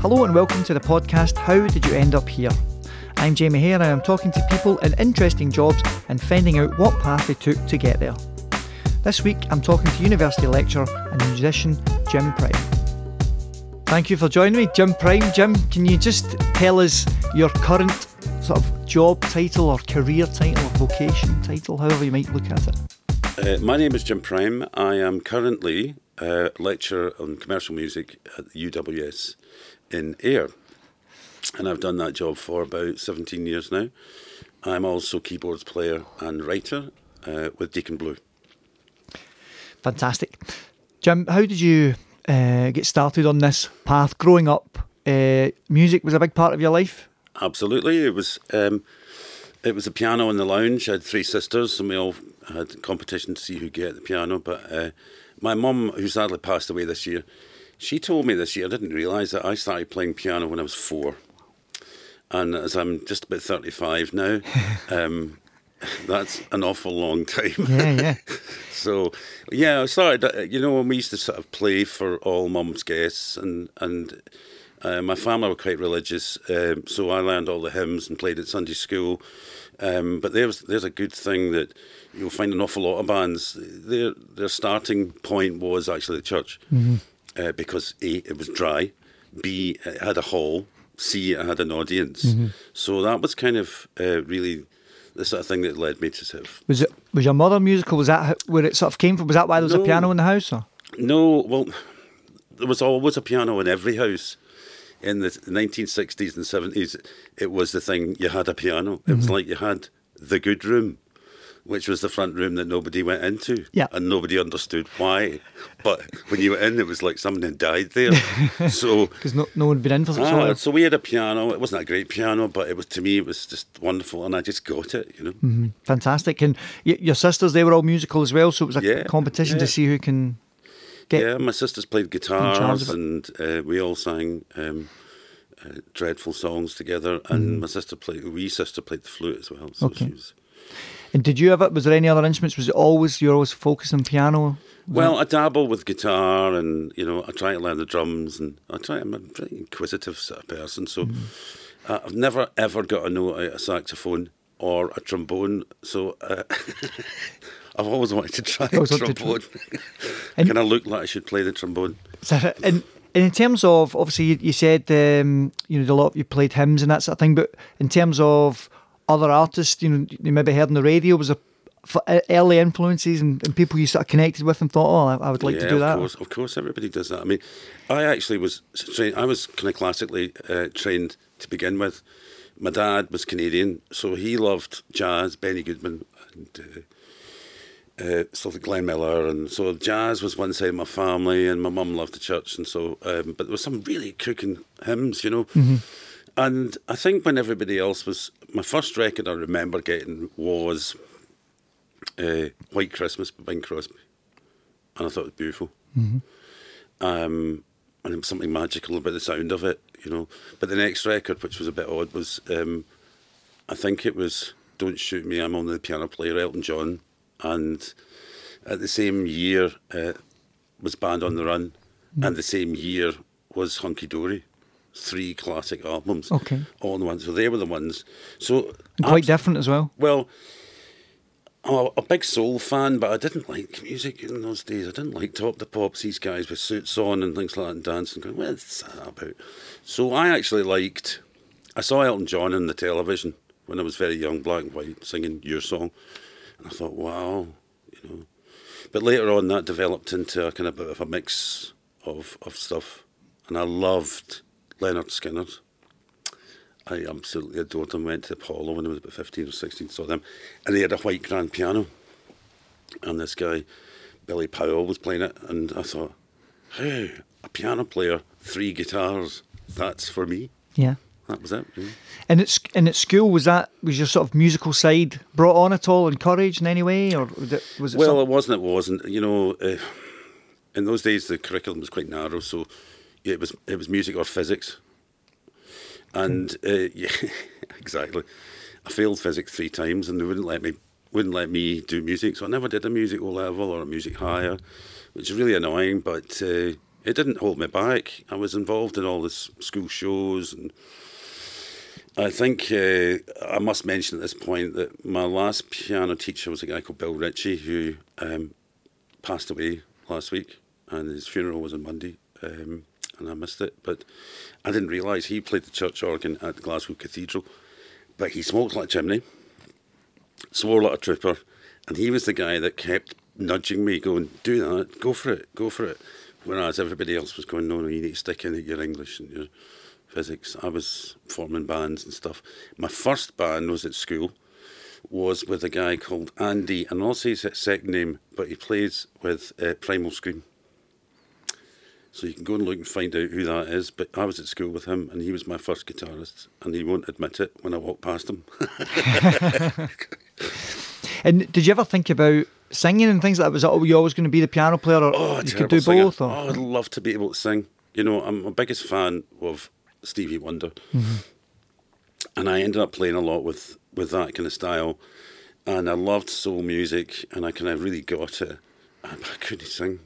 Hello and welcome to the podcast How Did You End Up Here? I'm Jamie Hare and I'm talking to people in interesting jobs and finding out what path they took to get there. This week I'm talking to university lecturer and musician Jim Prime. Thank you for joining me, Jim Prime. Jim, can you just tell us your current sort of job title or career title or vocation title, however you might look at it? Uh, my name is Jim Prime. I am currently a lecturer on commercial music at UWS in Ayr. And I've done that job for about 17 years now. I'm also keyboards player and writer uh, with Deacon Blue. Fantastic. Jim, how did you uh, get started on this path growing up? Uh, music was a big part of your life? Absolutely. It was um, it was a piano in the lounge. I had three sisters and we all had competition to see who get the piano. But uh, my mum, who sadly passed away this year, she told me this year, I didn't realise that I started playing piano when I was four. And as I'm just about 35 now, um, that's an awful long time. Yeah, yeah. so, yeah, I started, uh, you know, when we used to sort of play for all mum's guests, and, and uh, my family were quite religious, um, so I learned all the hymns and played at Sunday school. Um, but there's there's a good thing that you'll find an awful lot of bands. Their their starting point was actually the church, mm-hmm. Uh, because a it was dry, b it had a hall, c it had an audience. Mm-hmm. So that was kind of uh, really the sort of thing that led me to sort of. Was it was your mother musical? Was that where it sort of came from? Was that why there was No. a piano in the house? Or? No, well, there was always a piano in every house. In the 1960s and 70s, it was the thing, you had a piano. It Mm-hmm. was like you had the good room, which was the front room that nobody went into. Yeah. And nobody understood why. But when you went in, it was like somebody had died there. so. Because no, no one had been in for such Ah, so we had a piano. It wasn't a great piano, but it was to me it was just wonderful, and I just got it. You know, Fantastic. And y- your sisters, they were all musical as well, so it was a Yeah, competition to see who can get. yeah. My sisters played guitars, and uh, we all sang um, uh, dreadful songs together. And my sister played. Wee sister played the flute as well. So Mm-hmm. Okay. she was. And did you ever? Was there any other instruments? Was it always you always focused on piano? Well, I dabble with guitar, and you know, I try to learn the drums, and I try. I'm a very inquisitive sort of person, so uh, I've never ever got a note out of a saxophone or a trombone. So uh, I've always wanted to try a Always wanted to try. trombone. And- Can I look like I should play the trombone? And, and in terms of obviously you, you said um, you know a lot of, you played hymns and that sort of thing, but in terms of other artists, you know you maybe heard on the radio was e, early influences and, and people you sort of connected with and thought, oh, I, would like yeah, to do that. Of course, of course, everybody does that. I mean, I actually was trained. I was kind of classically uh, trained to begin with. My dad was Canadian, so he loved jazz, Benny Goodman, and uh, uh, stuff like Glenn Miller, and so jazz was one side of my family, and my mum loved the church, and so. Um, but there was some really cooking hymns, you know. And I think when everybody else was, my first record I remember getting was uh, White Christmas by Bing Crosby, and I thought it was beautiful. Um, and there was something magical about the sound of it, you know. But the next record, which was a bit odd, was um, I think it was "Don't Shoot Me, I'm Only the Piano Player," Elton John, and at the same year uh, was Band on the Run, and the same year was Hunky Dory. Three classic albums, Okay. all in one. So they were the ones. So And quite abs- different as well. well, I'm a, a big soul fan, but I didn't like music in those days. I didn't like Top the Pops, these guys with suits on and things like that and dancing. Going, what's that about? So I actually liked. I saw Elton John on the television when I was very young, black and white, singing Your Song, and I thought, wow, you know. But later on, that developed into a kind of bit of a mix of of stuff, and I loved Lynyrd Skynyrd. I absolutely adored them. Went to Apollo when I was about 15 or 16, saw them. And they had a white grand piano. And this guy, Billy Powell, was playing it. And I thought, hey, a piano player, three guitars, that's for me. Yeah. That was it. really. And at and at school was that was your sort of musical side brought on at all, encouraged in any way, or was it? Was it Well, it wasn't, it wasn't. You know, uh, in those days, the curriculum was quite narrow. So it was, it was music or physics. And uh, yeah, exactly. I failed physics three times, and they wouldn't let me wouldn't let me do music. So I never did a music O level or a music higher, which is really annoying. But uh, it didn't hold me back. I was involved in all the school shows, and I think uh, I must mention at this point that my last piano teacher was a guy called Bill Ritchie, who um, passed away last week, and his funeral was on Monday, um, and I missed it. But I didn't realise he played the church organ at Glasgow Cathedral, but he smoked like a chimney, swore like a trooper, and he was the guy that kept nudging me, going, "Do that, go for it, go for it." Whereas everybody else was going, "No, no, you need to stick in at your English and your physics." I was forming bands and stuff. My first band was at school was with a guy called Andy, and I'll say his second name, but he plays with uh, Primal Scream. So you can go and look and find out who that is. But I was at school with him, and he was my first guitarist, and he won't admit it when I walk past him. And did you ever think about singing and things like that? Was that were you always going to be the piano player, or Oh, you could do singer. both? Or? Oh, I'd love to be able to sing. You know, I'm my biggest fan of Stevie Wonder, Mm-hmm. and I ended up playing a lot with with that kind of style. And I loved soul music, and I kind of really got it. But I couldn't sing.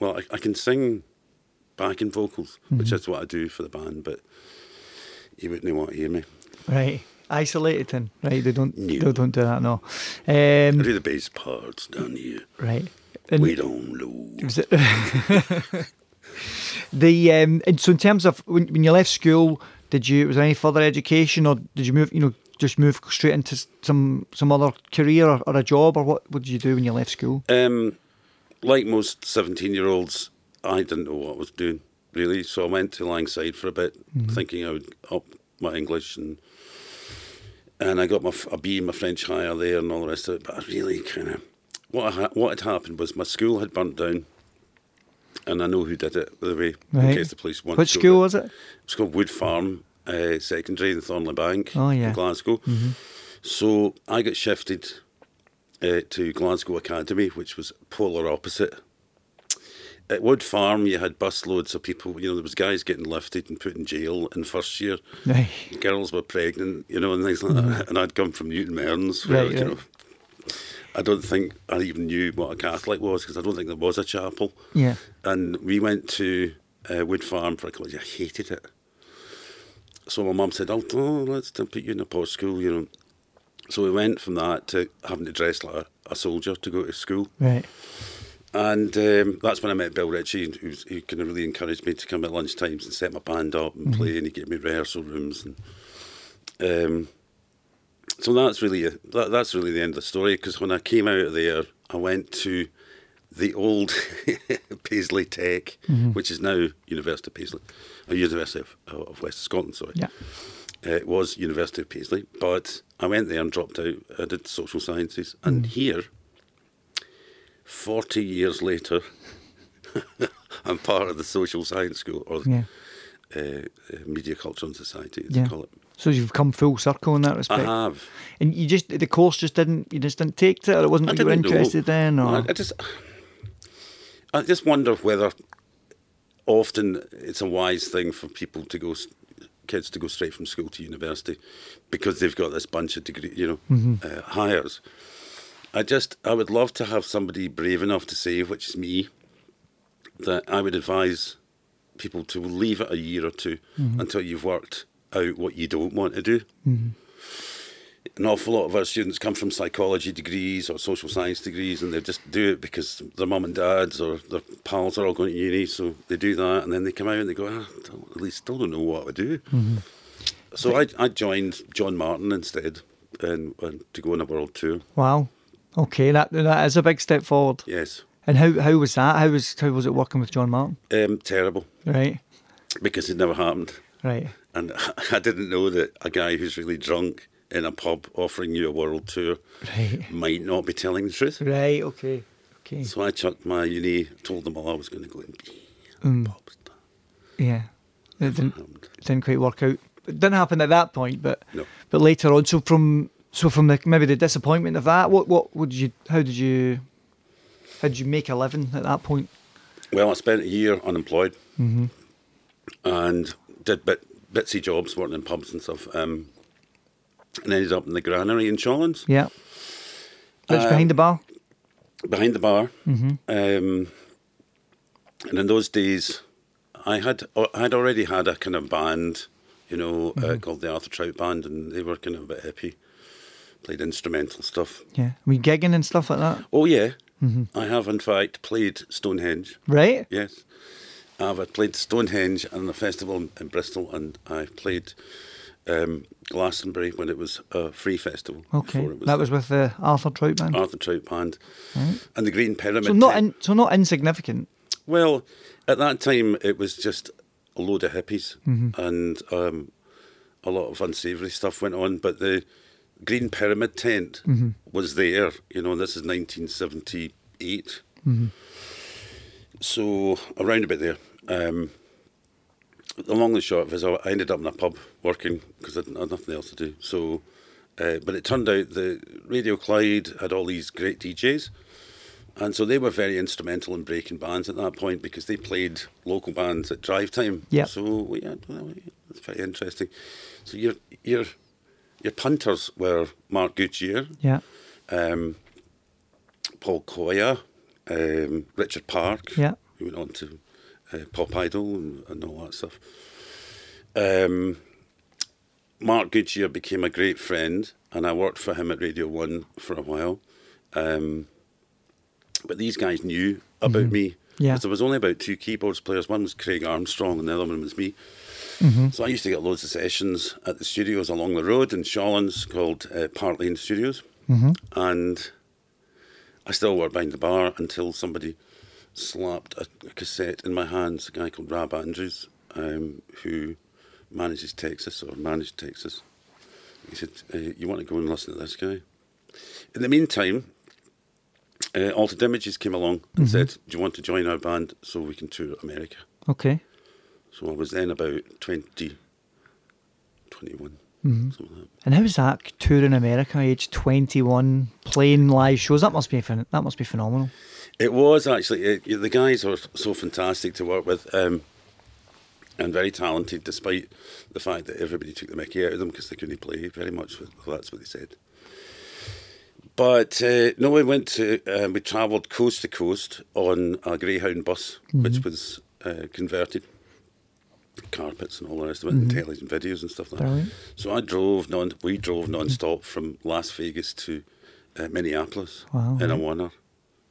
Well, I, I can sing backing vocals, which Mm-hmm. is what I do for the band, but you wouldn't want to hear me. Right, isolated and right. They don't. No. They don't do that. No. I Um, do the bass parts down here. right. And We don't lose. the um, and so in terms of when, when you left school, did you was there any further education or did you move? You know, just move straight into some some other career or, or a job or what? What did you do when you left school? Um, like most 17 year olds, I didn't know what I was doing really. So I went to Langside for a bit, thinking I would up my English and and I got my a B in my French higher there and all the rest of it. But I really kind of what I ha- what had happened was my school had burnt down, and I know who did it. By the way, Right. in case the police want. Which school was it? It's called Wood Farm uh, Secondary in Thornliebank, Oh, in yeah. Glasgow. So I got shifted uh, to Glasgow Academy, which was polar opposite. At Wood Farm, you had busloads of people. You know, there was guys getting lifted and put in jail in first year. Right. Girls were pregnant, you know, and things like that. And I'd come from Newton Mearns, where Right, you right. know, I don't think I even knew what a Catholic was because I don't think there was a chapel. Yeah. And we went to uh, Wood Farm for a years. I hated it. So my mum said, oh, oh, let's put you in a post school, you know. So we went from that to having to dress like a, a soldier to go to school. Right. And um, that's when I met Bill Ritchie, who, who kind of really encouraged me to come at lunchtimes and set my band up and play, and he gave me rehearsal rooms. And um, so that's really a, that, that's really the end of the story. Because when I came out of there, I went to the old Paisley Tech, which is now University of Paisley, or University of, of West Scotland. Sorry, Yeah. uh, it was University of Paisley, but I went there and dropped out. I did social sciences, and here, forty years later, I'm part of the social science school or Yeah. uh, uh, media culture and society, as Yeah. they call it. So you've come full circle in that respect. I have. And you just the course just didn't you just didn't take to it, or it wasn't I what you were didn't know. interested in, or I, I just, I just wonder whether often it's a wise thing for people to go, kids to go straight from school to university, because they've got this bunch of degree, you know, Mm-hmm. uh, hires. I just, I would love to have somebody brave enough to say, which is me, that I would advise people to leave it a year or 2 Mm-hmm. until you've worked out what you don't want to do. An awful lot of our students come from psychology degrees or social science degrees and they just do it because their mum and dads or their pals are all going to uni so they do that and then they come out and they go ah, don't- at least still don't know what to do. So I, I joined John Martyn instead and, and to go on a world tour. Wow, okay, that that is a big step forward. yes And how how was that? How was how was it working with John Martyn? um, terrible Right, because it never happened right, and I didn't know that a guy who's really drunk in a pub offering you a world tour right, might not be telling the truth right. Okay, okay. So I chucked my uni, told them all I was going to go and be a Mm. pop star. Yeah, it didn't didn't quite work out. It didn't happen at that point, but No. but later on. So from so from the maybe the disappointment of that, what what would you? How did you? How did you make a living at that point? well, I spent a year unemployed and did bit, bitsy jobs working in pubs and stuff. Um, and ended up in the granary in Shawlands, Yeah, that's Um, behind the bar. behind the bar. Um, and in those days, I had I had already had a kind of band, you know, uh, called the Arthur Trout Band, and they were kind of a bit hippie. Played instrumental stuff. Yeah. We gigging and stuff like that. Oh yeah, I have in fact played Stonehenge. Right. Yes, I've uh, played Stonehenge and a festival in, in Bristol, and I played um, Glastonbury when it was a free festival. Okay. it that the was with the Arthur Trout band. Arthur Trout Band and the Green Pyramid. so not in, so not insignificant. Well, at that time, it was just a load of hippies and um, a lot of unsavoury stuff went on. But the Green Pyramid tent was there. You know, this is 1978. So around about there. Um, the long and short of it is, I ended up in a pub working because I didn't- had nothing else to do. So, uh, but it turned out the Radio Clyde had all these great DJs. And so they were very instrumental in breaking bands at that point because they played local bands at drive time. Yeah. So we had, well, it's very interesting. So your your your punters were Mark Goodier, Yeah. um, Paul Coia, um, Richard Park, Yeah. who went on to uh, Pop Idol and, and all that stuff. Um, Mark Goodier became a great friend, and I worked for him at Radio One for a while. Um, but these guys knew about me. Mm-hmm. Yeah. 'Cause there was only about two keyboards players. One was Craig Armstrong, and the other one was me. Mm-hmm. So I used to get loads of sessions at the studios along the road in Shawlands called uh, Park Lane Studios. Mm-hmm. And I still worked behind the bar until somebody slapped a, a cassette in my hands, a guy called Rab Andrews, um, who manages Texas or managed Texas. He said, uh, You want to go and listen to this guy? In the meantime, uh, Altered Images came along and said, Do you want to join our band so we can tour America? Okay. So I was then about 20, 21, Mm-hmm. like that. And how's that touring America, age twenty one, playing live shows? That must be that must be phenomenal. It was actually it, the guys were so fantastic to work with, um, and very talented, despite the fact that everybody took the Mickey out of them because they couldn't play very much. Well, that's what they said. But uh, no, we went to um, we travelled coast to coast on a Greyhound bus, which was uh, converted, carpets and all the rest of it, and television videos and stuff like that. So I drove non, we drove non-stop from Las Vegas to uh, Minneapolis Wow, in a oneer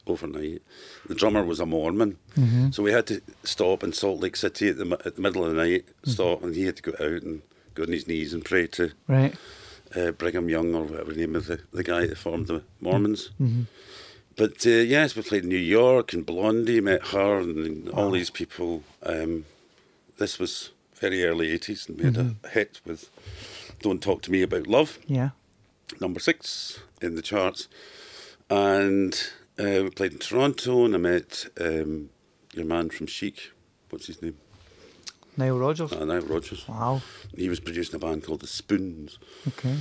overnight. The drummer was a Mormon, Mm-hmm. so we had to stop in Salt Lake City at the at the middle of the night, Mm-hmm. stop, and he had to go out and go on his knees and pray to Right. uh, Brigham Young or whatever the name of the, the guy that formed the Mormons. Mm-hmm. But uh, yes, we played in New York and Blondie, met her and all these people. Um, this was very early 80s and we had Mm-hmm. a hit with Don't Talk to Me About Love, Yeah. number six in the charts. And uh, we played in Toronto and I met um, your man from Chic. What's his name? Nile Rodgers. Uh, Nile Rodgers. Wow. He was producing a band called The Spoons. Okay.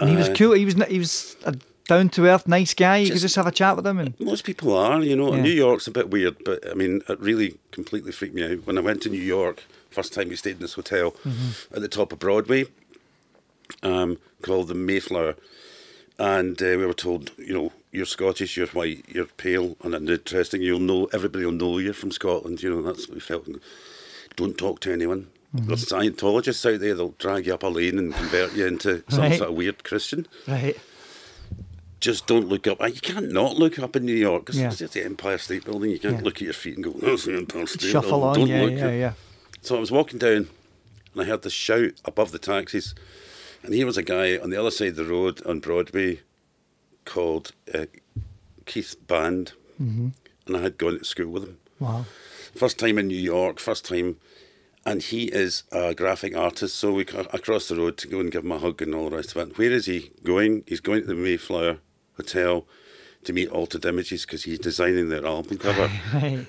And he was Uh, cool. He was he was a down to earth, nice guy. You could Just- just have a chat with him and Most people are, you know. Yeah. New York's a bit weird, but I mean, it really completely freaked me out when I went to New York. First time we stayed in this hotel Mm-hmm. at the top of Broadway, um, called the Mayflower, and uh, we were told, you know, you're Scottish, you're white, you're pale and uninteresting. You'll know everybody will know you're from Scotland. You know, that's what we felt. Don't talk to anyone. Mm-hmm. There's Scientologists out there. They'll drag you up a lane and convert you into some Right. sort of weird Christian right. just don't look up. You can't not look up in New York because Yeah. it's the Empire State Building. You can't Yeah. look at your feet and go, "That's the Empire State." Shuffle Building." on. Don't Yeah, look yeah, at- yeah. So I was walking down, and I heard this shout above the taxis, and here was a guy on the other side of the road on Broadway called uh, Keith Band, Mm-hmm. and I had gone to school with him. Wow. First time in New York, first time, and he is a graphic artist. So we across the road to go and give him a hug and all the rest of it. Where is he going? He's going to the Mayflower Hotel to meet Altered Images because he's designing their album cover Right.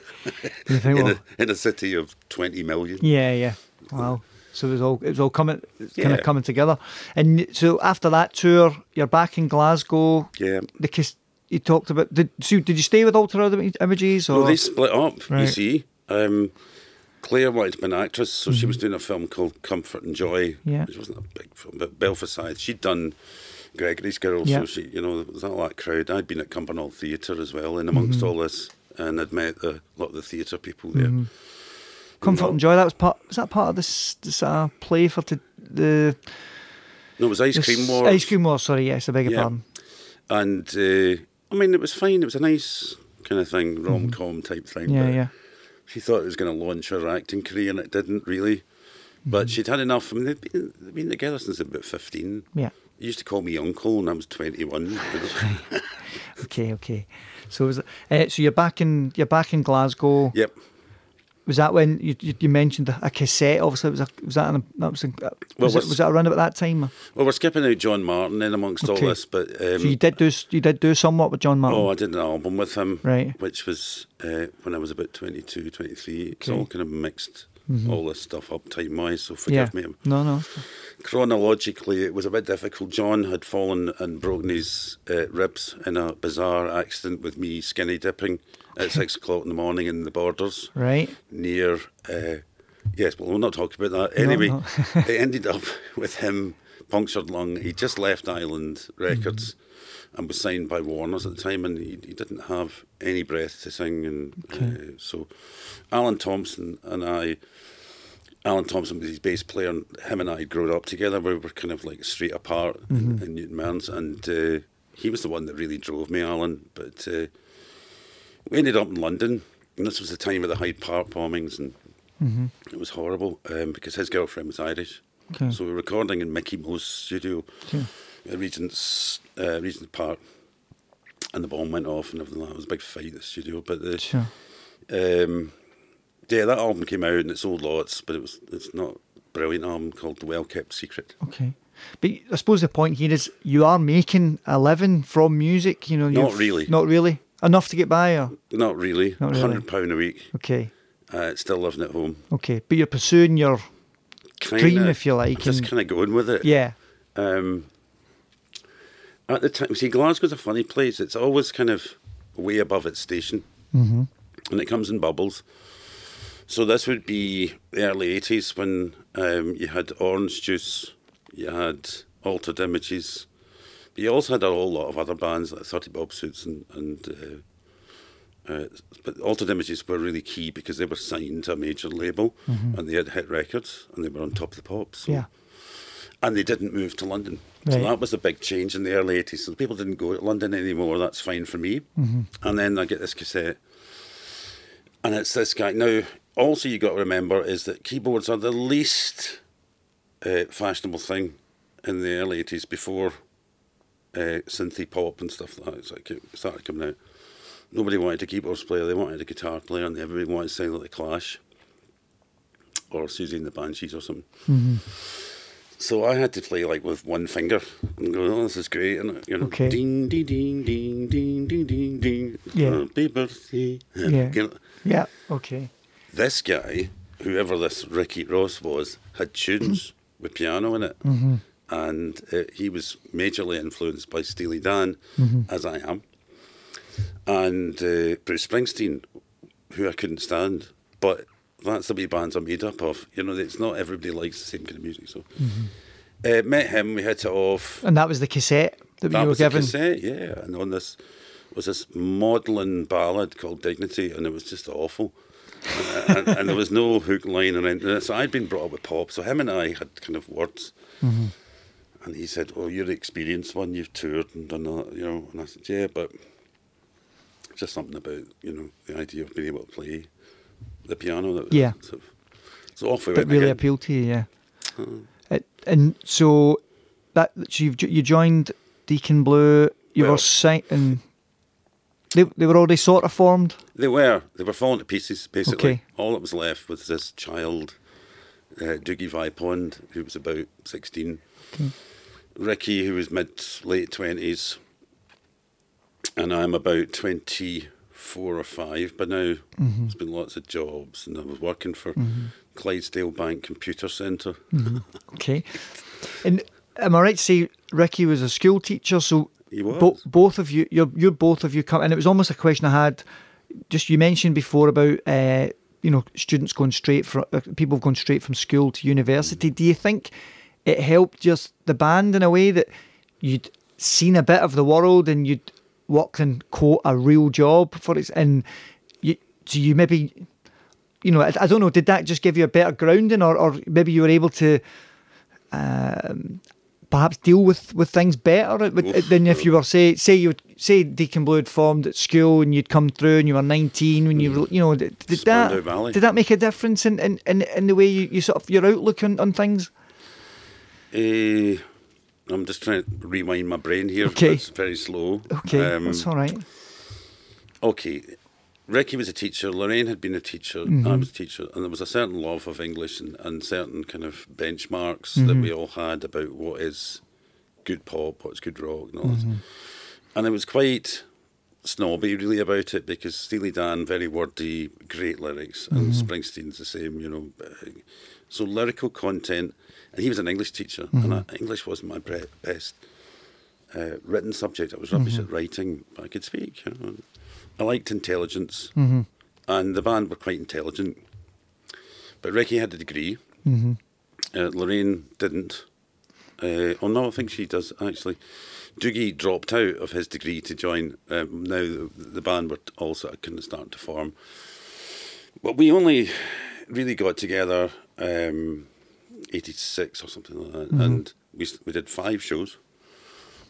Think, in, well, a, in a city of twenty million. yeah, yeah. Wow. So it was all it was all coming kind Yeah. of coming together. And so after that tour, you're back in Glasgow. Yeah. The kiss you talked about. Did so did you stay with Altered Images or Well, they split up. You see, um, Claire wanted to be an actress, so she was doing a film called Comfort and Joy, Mm-hmm. Yeah. which wasn't a big film, but Belfast Side. She'd done Gregory's Girl, Yeah. so she, you know, there was all that crowd. I'd been at Cumbernauld Theatre as well, in Mm-hmm. amongst all this, and I'd met a lot of the theatre people there. Comfort know. and Joy. That was part. Was that part of this this uh, play for to, the No, it was Ice Cream Wars. Ice Cream Wars. Sorry, yes, I beg your Yeah. pardon. And uh, I mean, it was fine. It was a nice kind of thing, rom com type thing. Mm-hmm. Yeah, but yeah. She thought it was going to launch her acting career, and it didn't really. Mm-hmm. But she'd had enough. I mean, they'd been, they'd been together since about 15. Yeah. He used to call me uncle, and I was 21. Okay, okay. So was uh, so you're back in you're back in Glasgow. yep. Was that when you you, you mentioned a cassette? Obviously, was, a, was that an, that was a, was, Well, it, was that around about that time? Well, we're skipping out John Martyn in amongst Okay. all this, but um, so you did do you did do somewhat with John Martyn. Oh, I did an album with him, Right. which was uh, when I was about 22, 23. It's Okay. all kind of mixed, all this stuff up time wise, so yeah. forgive me. No, no. Chronologically, it was a bit difficult. John had fallen and broken his uh, ribs in a bizarre accident with me skinny dipping at six o'clock in the morning in the borders Right. near. Uh, yes, well, we'll not talk about that. Anyway, no. it ended up with him punctured lung. He just left Island Records Mm-hmm. and was signed by Warner's at the time, and he, he didn't have any breath to sing. And uh, so, Alan Thomson and I. Alan Thomson was his bass player, and him and I had grown up together. We were kind of like straight apart Mm-hmm. in, in Newton Mearns, and uh, he was the one that really drove me, Alan. But uh, we ended up in London, and this was the time of the Hyde Park bombings, and it was horrible um, because his girlfriend was Irish. Okay. So we were recording in Mickie Most's studio Okay. at Regent's, uh, Regent's Park, and the bomb went off and everything. like that. It was a big fight in the studio, but the, Sure. um, yeah, that album came out and it sold lots, but it was it's not a brilliant album called The Well Kept Secret. Okay. But I suppose the point here is you are making a living from music. You know. Not really. Not really. Enough to get by. Or Not really, Not really. hundred pound a week. okay. Uh, still living at home. Okay. But you're pursuing your Kinda, Dream, if you like, Just kind of going with it. yeah. Um, at the time, see, Glasgow's a funny place. It's always kind of way above its station, mm-hmm. and it comes in bubbles. So this would be the early '80s when um, you had Orange Juice, you had Altered Images, but you also had a whole lot of other bands like Thirty Bob Suits and and. Uh, uh, but Altered Images were really key because they were signed to a major label and they had hit records and they were on top of the pops. So Yeah. and they didn't move to London. So that was a big change in the early 80s. So people didn't go to London anymore. That's fine for me. Mm-hmm. And then I get this cassette, and it's this guy. Now, also, you got to remember is that keyboards are the least uh, fashionable thing in the early 80s before uh, synthy pop and stuff like that. It's like it started coming out. Nobody wanted a keyboards player, they wanted a guitar player, and everybody wanted to sound like the Clash or Siouxsie and the Banshees or something. Mm-hmm. So I had to play like with one finger and go, oh, this is great. And, you know, Okay. ding, ding, ding, ding, ding, ding, ding, ding. Yeah. Happy birthday. Yeah. You know, Yeah. Okay. this guy, whoever this Ricky Ross was, had tunes with piano in it. Mm-hmm. And uh, he was majorly influenced by Steely Dan, Mm-hmm. as I am. And uh, Bruce Springsteen, who I couldn't stand. But that's the way bands are made up of. You know, it's not everybody likes the same kind of music. So Mm-hmm. uh, met him, we hit it off. And that was the cassette that, That you were given. cassette, yeah. And on this was this maudlin ballad called Dignity, and it was just awful. Uh, and, and there was no hook line or anything. So I'd been brought up with pop, so him and I had kind of words. Mm-hmm. And he said, "Well, you're the experienced one. You've toured and done that, you know." And I said, "Yeah, but just something about you know the idea of being able to play the piano that was Yeah. sort of, so off we that really again. appealed to you, yeah. It, and so that so you've, you joined Deacon Blue. You were Well- signed, and they they were already sort of formed. They were. They were falling to pieces, basically. Okay. All that was left was this child, uh, Dougie Vipond, who was about 16. Ricky, who was mid, late 20s. And I'm about 24 or 5 but now. There's been lots of jobs, and I was working for Clydesdale Bank Computer Centre. Okay, and am I right to say Ricky was a school teacher? So He was. bo- both of you, you're you're both of you come, and it was almost a question I had. Just you mentioned before about uh, you know students going straight from uh, people going straight from school to university. Do you think it helped just the band in a way that you'd seen a bit of the world and you'd worked in quote a real job for it, and you so you maybe you know, I, I, don't know, did that just give you a better grounding, or, or maybe you were able to um, perhaps deal with, with things better than if you were say say you say Deacon Blue had formed at school and you'd come through and you were nineteen when you were, you know did, did that did that make a difference in, in, in, in the way you, you sort of your outlook on, on things? Uh, I'm just trying to rewind my brain here. Okay, it's very slow. Okay, um, that's all right. Okay, Ricky was a teacher, Lorraine had been a teacher, mm-hmm. I was a teacher, and there was a certain love of English and, and certain kind of benchmarks mm-hmm. that we all had about what is good pop, what's good rock, and all mm-hmm. And it was quite snobby really about it because Steely Dan, very wordy, great lyrics, and mm-hmm. Springsteen's the same, you know. So lyrical content, and he was an English teacher, and I, English wasn't my best uh, written subject. I was rubbish mm-hmm. at writing, but I could speak, you know. I liked intelligence, mm-hmm. and the band were quite intelligent. But Ricky had a degree. Mm-hmm. Uh, Lorraine didn't. Uh, oh no, I think she does actually. Dougie dropped out of his degree to join. Um, now the, the, band were also kind of starting to form. But we only really got together um, 86 or something like that. Mm-hmm. And we, we did five shows.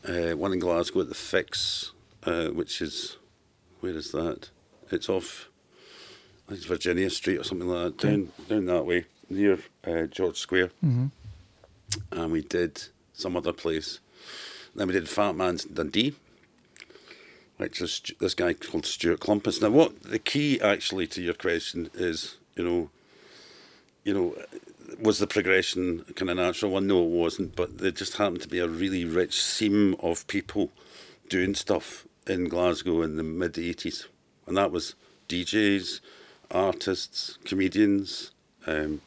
Uh, one in Glasgow at the Fix, uh, which is where is that? It's off. I think it's Virginia Street or something like that. Down down that way near uh, George Square. Mm-hmm. And we did some other place. Then we did Fat Sam's Dundee, which is this guy called Stuart Clumpas. Now, what the key actually to your question is, you know, you know, was the progression kind of natural one? No, it wasn't. But there just happened to be a really rich seam of people doing stuff in Glasgow in the mid 80s. And that was DJs, artists, comedians. Um,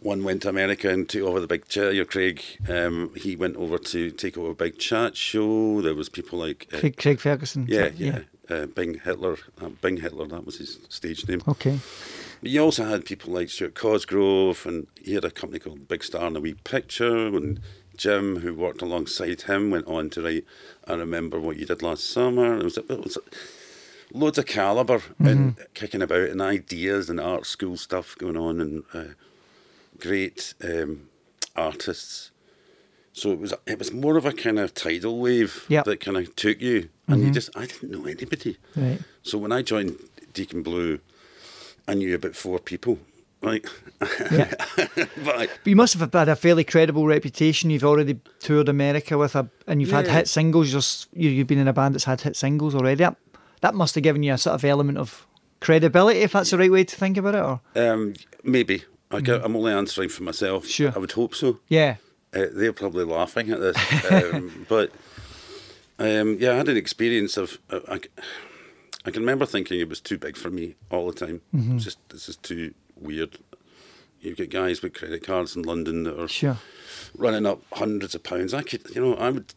one went to America and took over the big chat. Craig, um, he went over to take over a big chat show. There was people like uh, Craig, Craig, Ferguson. Yeah, yeah. yeah. Uh, Bing Hitler. Uh, Bing Hitler. That was his stage name. Okay. But you also had people like Stuart Cosgrove, and he had a company called Big Star and a Wee Picture, and Jim, who worked alongside him, went on to write I Remember What You Did Last Summer. It was, it was loads of caliber mm-hmm. and kicking about and ideas and art school stuff going on and uh, great um, artists. So it was it was more of a kind of tidal wave yep. that kind of took you, and mm-hmm. you just I didn't know anybody. Right. So when I joined Deacon Blue, I knew about four people, like, yeah. but, but, you must have had a fairly credible reputation. You've already toured America with a, and you've yeah. had hit singles. Just you, you've been in a band that's had hit singles already. That, that must have given you a sort of element of credibility, if that's the right way to think about it. Or um, maybe I mm. I'm only answering for myself. Sure, I would hope so. Yeah, uh, they're probably laughing at this, um, but um, yeah, I had an experience of. Uh, I, I can remember thinking it was too big for me all the time. Mm-hmm. just this is too weird. You've got guys with credit cards in London that are sure. running up hundreds of pounds. I could, you know, I would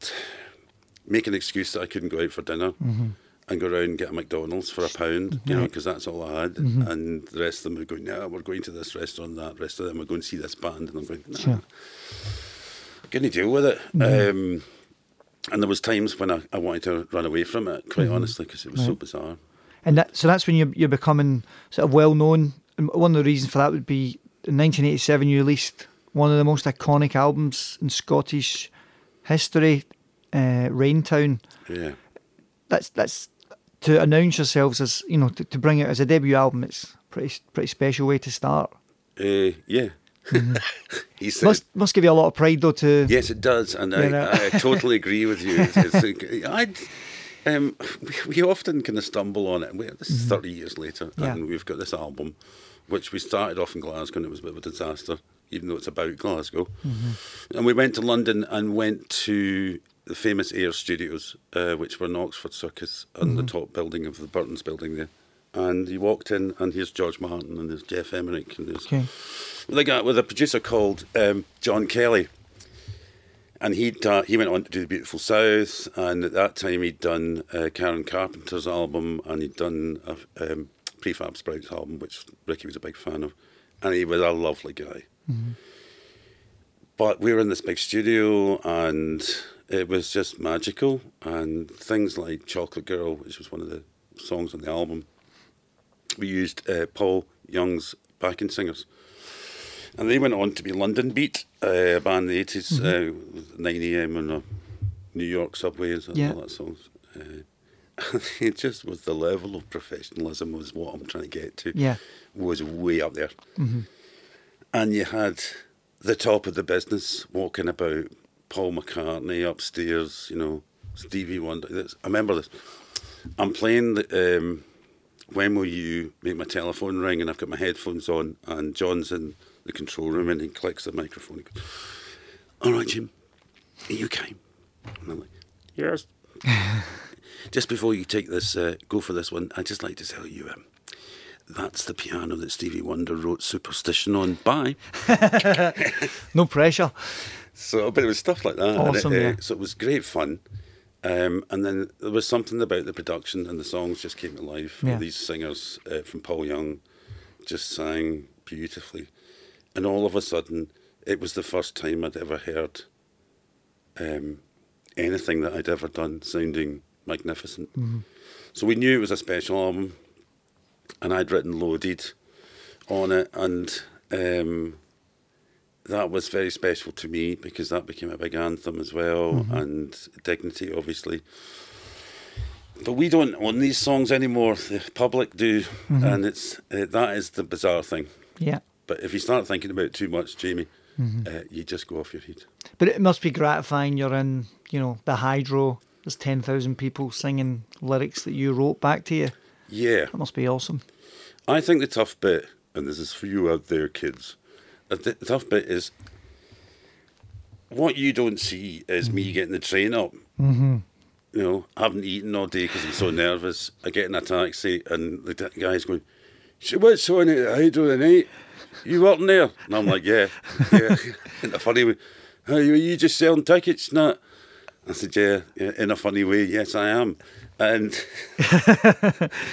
make an excuse that I couldn't go out for dinner mm-hmm. and go around and get a McDonald's for a pound, you know, because that's all I had. Mm-hmm. And the rest of them were going, yeah, we're going to this restaurant, that. The rest of them are going to see this band. And I'm going, nah, sure. couldn't deal with it. Mm-hmm. Um, and there was times when I, I wanted to run away from it, quite mm-hmm. honestly, because it was right. so bizarre. And that, so that's when you're, you're becoming sort of well known and one of the reasons for that would be in 1987 you released one of the most iconic albums in Scottish history, uh, Raintown. Yeah. That's that's to announce yourselves as you know to, to bring it as a debut album. It's pretty pretty special way to start. Uh, yeah. Mm-hmm. he said, must must give you a lot of pride though to yes it does and I, I, totally agree with you it's, it's, I um, we, we, often kind of stumble on it. We, this is mm-hmm. 30 years later, yeah. and we've got this album, which we started off in Glasgow, and it was a bit of a disaster, even though it's about Glasgow. Mm-hmm. And we went to London and went to the famous Air Studios, uh, which were in Oxford Circus, on mm-hmm. the top building of the Burton's building there. And he walked in, and here's George Martin, and there's Geoff Emerick, and there's okay. with, a, with a producer called um, John Kelly and he uh, he went on to do the Beautiful South, and at that time he'd done uh, Karen Carpenter's album, and he'd done a um, Prefab Sprout's album, which Ricky was a big fan of, and he was a lovely guy. Mm-hmm. But we were in this big studio, and it was just magical, and things like Chocolate Girl, which was one of the songs on the album, we used uh, Paul Young's backing singers. And they went on to be Londonbeat, uh, a band in the 80s, uh, 9 a.m. on the New York subways and Yeah. all that songs. Uh, it just was the level of professionalism was what I'm trying to get to. Yeah. Was way up there. And you had the top of the business walking about, Paul McCartney upstairs, you know, Stevie Wonder. I remember this. I'm playing the, um, When Will You Make My Telephone Ring? And I've got my headphones on, and John's in the control room and he clicks the microphone. Goes, All right, Jim, are you okay? And I'm like, Yes. just before you take this, uh, go for this one, I'd just like to tell you um, that's the piano that Stevie Wonder wrote Superstition on. Bye. No pressure. So, but it was stuff like that. Awesome, it, uh. So it was great fun. Um, and then there was something about the production and the songs just came to life. Yeah. These singers uh, from Paul Young just sang beautifully. And all of a sudden, it was the first time I'd ever heard um, anything that I'd ever done sounding magnificent. Mm-hmm. So we knew it was a special album, and I'd written Loaded on it, and um, that was very special to me because that became a big anthem as well, and Dignity, obviously. But we don't own these songs anymore. The public do, and it's uh, that is the bizarre thing. Yeah. But if you start thinking about it too much, Jamie, uh, you just go off your head. But it must be gratifying. You're in, you know, the hydro. There's 10,000 people singing lyrics that you wrote back to you. Yeah, That must be awesome. I think the tough bit, and this is for you out there, kids. The tough bit is what you don't see is me getting the train up. Mm-hmm. You know, I haven't eaten all day because I'm so nervous. I get in a taxi and the t- guy's going, "So what's on at the Hydro tonight? You working there?" And I'm like, "Yeah, yeah." in a funny way, "Are you, you just selling tickets?" Not. I said, yeah, yeah, in a funny way, yes, I am. And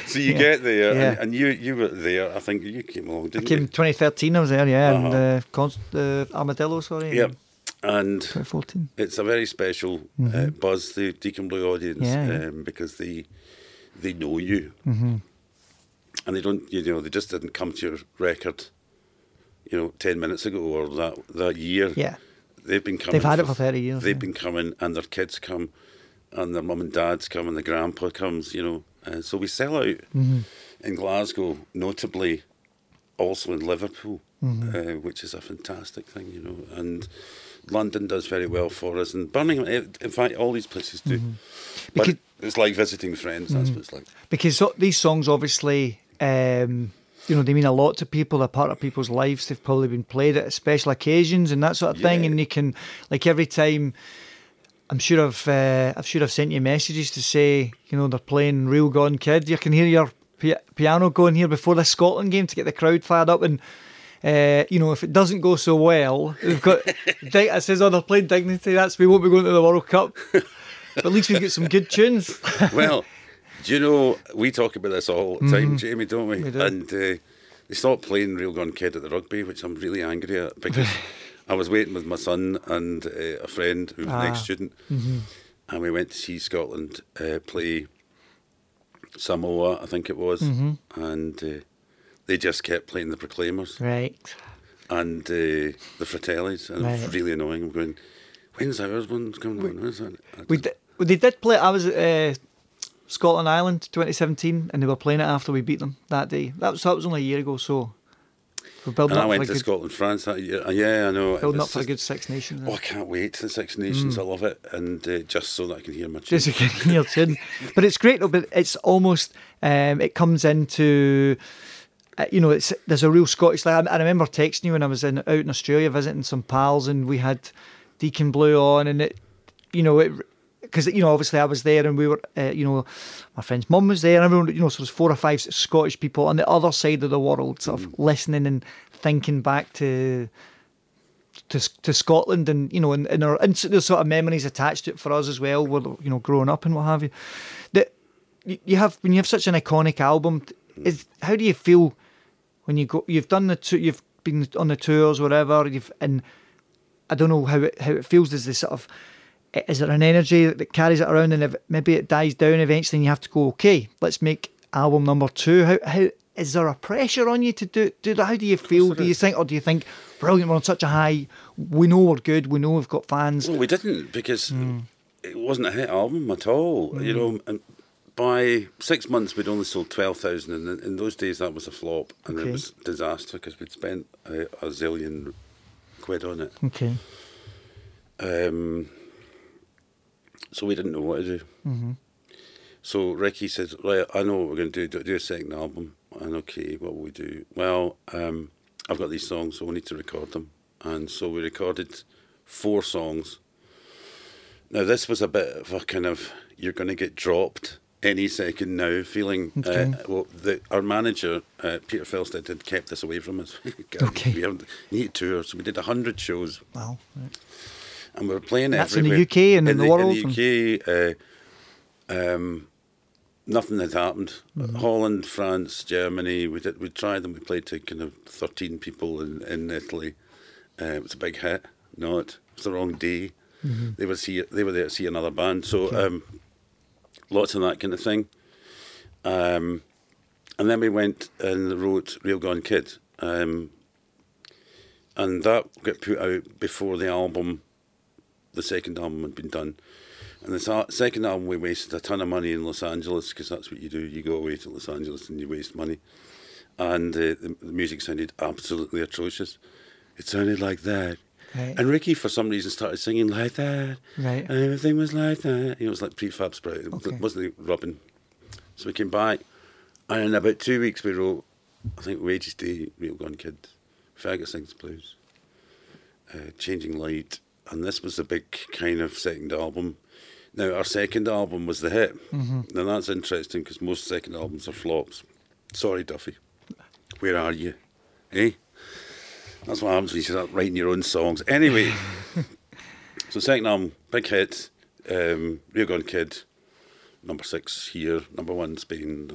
so you get there, Yeah. and, and you you were there. I think you came along, I didn't came you? 2013, I was there, yeah, and Uh-huh. uh, Const- uh, Armadillo, sorry. Yep. And 2014. it's a very special uh, buzz, the Deacon Blue audience, Mm-hmm. Yeah, yeah. Um, because they they know you, Mm-hmm. and they don't, you know, they just didn't come to your record, you know, ten minutes ago or that that year. Yeah. They've been coming. They've had it for 30 years, They've yeah. been coming, and their kids come, and their mum and dads come, and the grandpa comes. You know, uh, so we sell out Mm-hmm. in Glasgow, notably, also in Liverpool, Mm-hmm. uh, which is a fantastic thing. You know, and London does very well for us, and Birmingham. eh, In fact, all these places do. But Mm-hmm. Because- it's like visiting friends. That's what it's like. because these songs obviously um, you know they mean a lot to people they're part of people's lives they've probably been played at special occasions and that sort of thing and you can like every time I'm sure I've uh, I'm sure I've sent you messages to say you know they're playing Real Gone Kid you can hear your pi- piano going here before the Scotland game to get the crowd fired up and uh, you know, if it doesn't go so well, we've got. Dig- it says, "Oh, they're playing Dignity." That's we won't be going to the World Cup, but at least we get some good tunes. well, do you know we talk about this all the time, Jamie, don't we? Mm-hmm. We do. And uh, they stopped playing Real Gone Kid at the rugby, which I'm really angry at because I was waiting with my son and uh, a friend who was an Ah. ex-student, and we went to see Scotland uh, play Samoa, I think it was, Mm-hmm. and uh, they just kept playing the Proclaimers right. and uh, the Fratellis, and it was really annoying. I'm going, when's ours one coming on? When's that? We well, they did play. I was uh, Scotland Island 2017, and they were playing it after we beat them that day. That was that was only a year ago. So we're building and I went for to good, Scotland, France that year. Uh, Yeah, I know. building It's up for a good Six Nations. Oh, I can't wait to the Six Nations. I love it, and uh, just so that I can hear my Just tune. get in your tune. But it's great though. But it's almost um, it comes into. Uh, you know, it's there's a real Scottish. Like, I, I remember texting you when I was in out in Australia visiting some pals, and we had Deacon Blue on, and it, you know, it because you know obviously I was there, and we were, uh, you know, my friend's mum was there, and everyone, you know, so there's four or five Scottish people on the other side of the world, sort of listening and thinking back to to to Scotland, and you know, and, and, our, and there's sort of memories attached to it for us as well. We're you know growing up and what have you. That you you have when you have such an iconic album, is how do you feel when you go? You've done the two, you've been on the tours, whatever. You've and I don't know how it how it feels. as this sort of is there an energy that, carries it around, and if maybe it dies down eventually, and you have to go, okay, let's make album number two. How how is there a pressure on you to do do that? How do you feel? Do you think, or do you think, brilliant, we're on such a high, we know we're good, we know we've got fans. Well, we didn't because Hmm. it wasn't a hit album at all. You know, and by six months we'd only sold twelve thousand, and in- in those days that was a flop, and Okay. it was disaster because we'd spent a, a zillion quid on it. Okay. Um, so we didn't know what to do. Mm-hmm. So Ricky said, "Right, I know what we're going to do. Do, do a second album." And okay, what will we do? Well, um, I've got these songs, so we need to record them. And so we recorded four songs. Now this was a bit of a kind of you're going to get dropped any second now feeling. Okay. Uh, well, the, our manager uh, Peter Felstead had kept this away from us. Okay. we haven't need tour, so we did hundred shows Wow. Right. And we were playing That's in the. UK and in the world In the UK, uh, um, nothing had happened. Mm-hmm. Holland, France, Germany. We did. We tried them. We played to kind of thirteen people in in Italy. Uh, it was a big hit. Not. It was the wrong day. They were see. They were there to see another band. So Mm-hmm. Okay. um, lots of that kind of thing. Um, and then we went and wrote Real Gone Kid. Um, and that got put out before the album, the second album had been done. And the second album, we wasted a ton of money in Los Angeles because that's what you do. You go away to Los Angeles and you waste money. And uh, the, the music sounded absolutely atrocious. It sounded like that. Right. And Ricky, for some reason, started singing like that. Right. And everything was like that. You know, it was like Prefab Sprout. It Okay. wasn't rubbing. So we came back. And in about two weeks, we wrote, I think, Wages Day, Real Gone Kid, Fergus Sings Blues, uh, Changing Light. And this was the big kind of second album. Now, our second album was the hit. Mm-hmm. Now, that's interesting because most second albums are flops. Sorry, Duffy. Where are you? Eh? That's what happens when you start writing your own songs. Anyway, so second album, big hit, um, Real Gone Kid, number six here, number one Spain.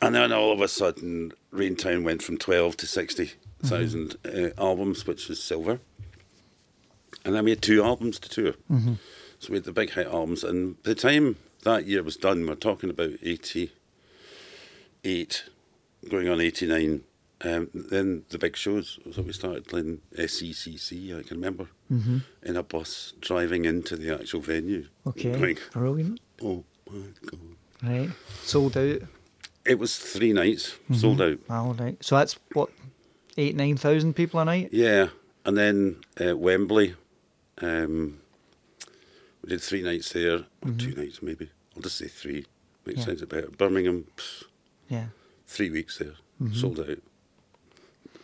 uh, and then all of a sudden, Raintown went from 12 to 60,000 uh, albums, which was silver. And then we had two albums to tour. So we had the big hit albums. And by the time that year was done, we're talking about 88, going on 89. Um, then the big shows. So we started playing SECC, I can remember, Mm-hmm. in a bus driving into the actual venue. Okay. Going, Brilliant. oh my God. Right. Sold out. It was three nights, Mm-hmm. sold out. Wow. Right. So that's what eight nine thousand people a night. Yeah, and then uh, Wembley. Um, we did three nights there, or two nights maybe. I'll just say three. Makes Mm-hmm. Yeah. sense better. Birmingham, pff, Yeah. three weeks there, Mm-hmm. sold out.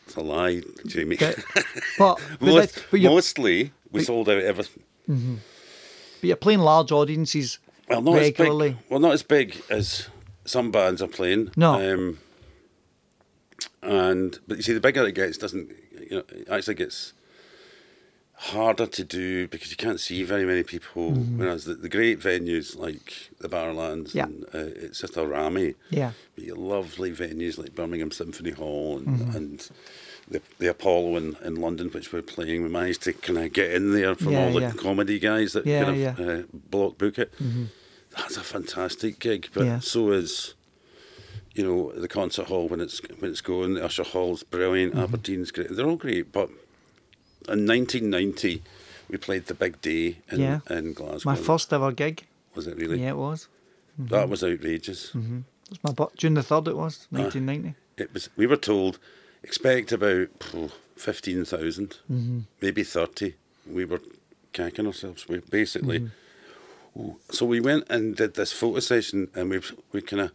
It's a lie, Jamie. But but, Most, but mostly, we but- sold out everything. but you're playing large audiences Well, not regularly. as big. Well, not as big as some bands are playing. No. Um, and but you see, the bigger it gets, doesn't you know? It actually gets harder to do because you can't see very many people. Whereas the, the great venues like the Barrowlands, Mm-hmm. Yeah. and, uh, it's just a rammy. Yeah. But your lovely venues like Birmingham Symphony Hall and, Mm-hmm. and the, the Apollo in, in London, which we're playing, we managed to kind of get in there from Yeah, all the yeah. comedy guys that Yeah, kind of. Mm-hmm. uh, block book it. That's a fantastic gig, but so is you know the concert hall when it's when it's going. The Usher Hall's brilliant. Mm-hmm. Aberdeen's great. They're all great, but in 1990 we played the big day in, Yeah. in Glasgow. My first ever gig. was it really? Yeah, it was. That was outrageous. It was my bu- June the third. It was nineteen ninety. it was we were told expect about phew, 15,000 Mm-hmm. maybe 30 we were cacking ourselves we basically Mm-hmm. So we went and did this photo session and we we kind of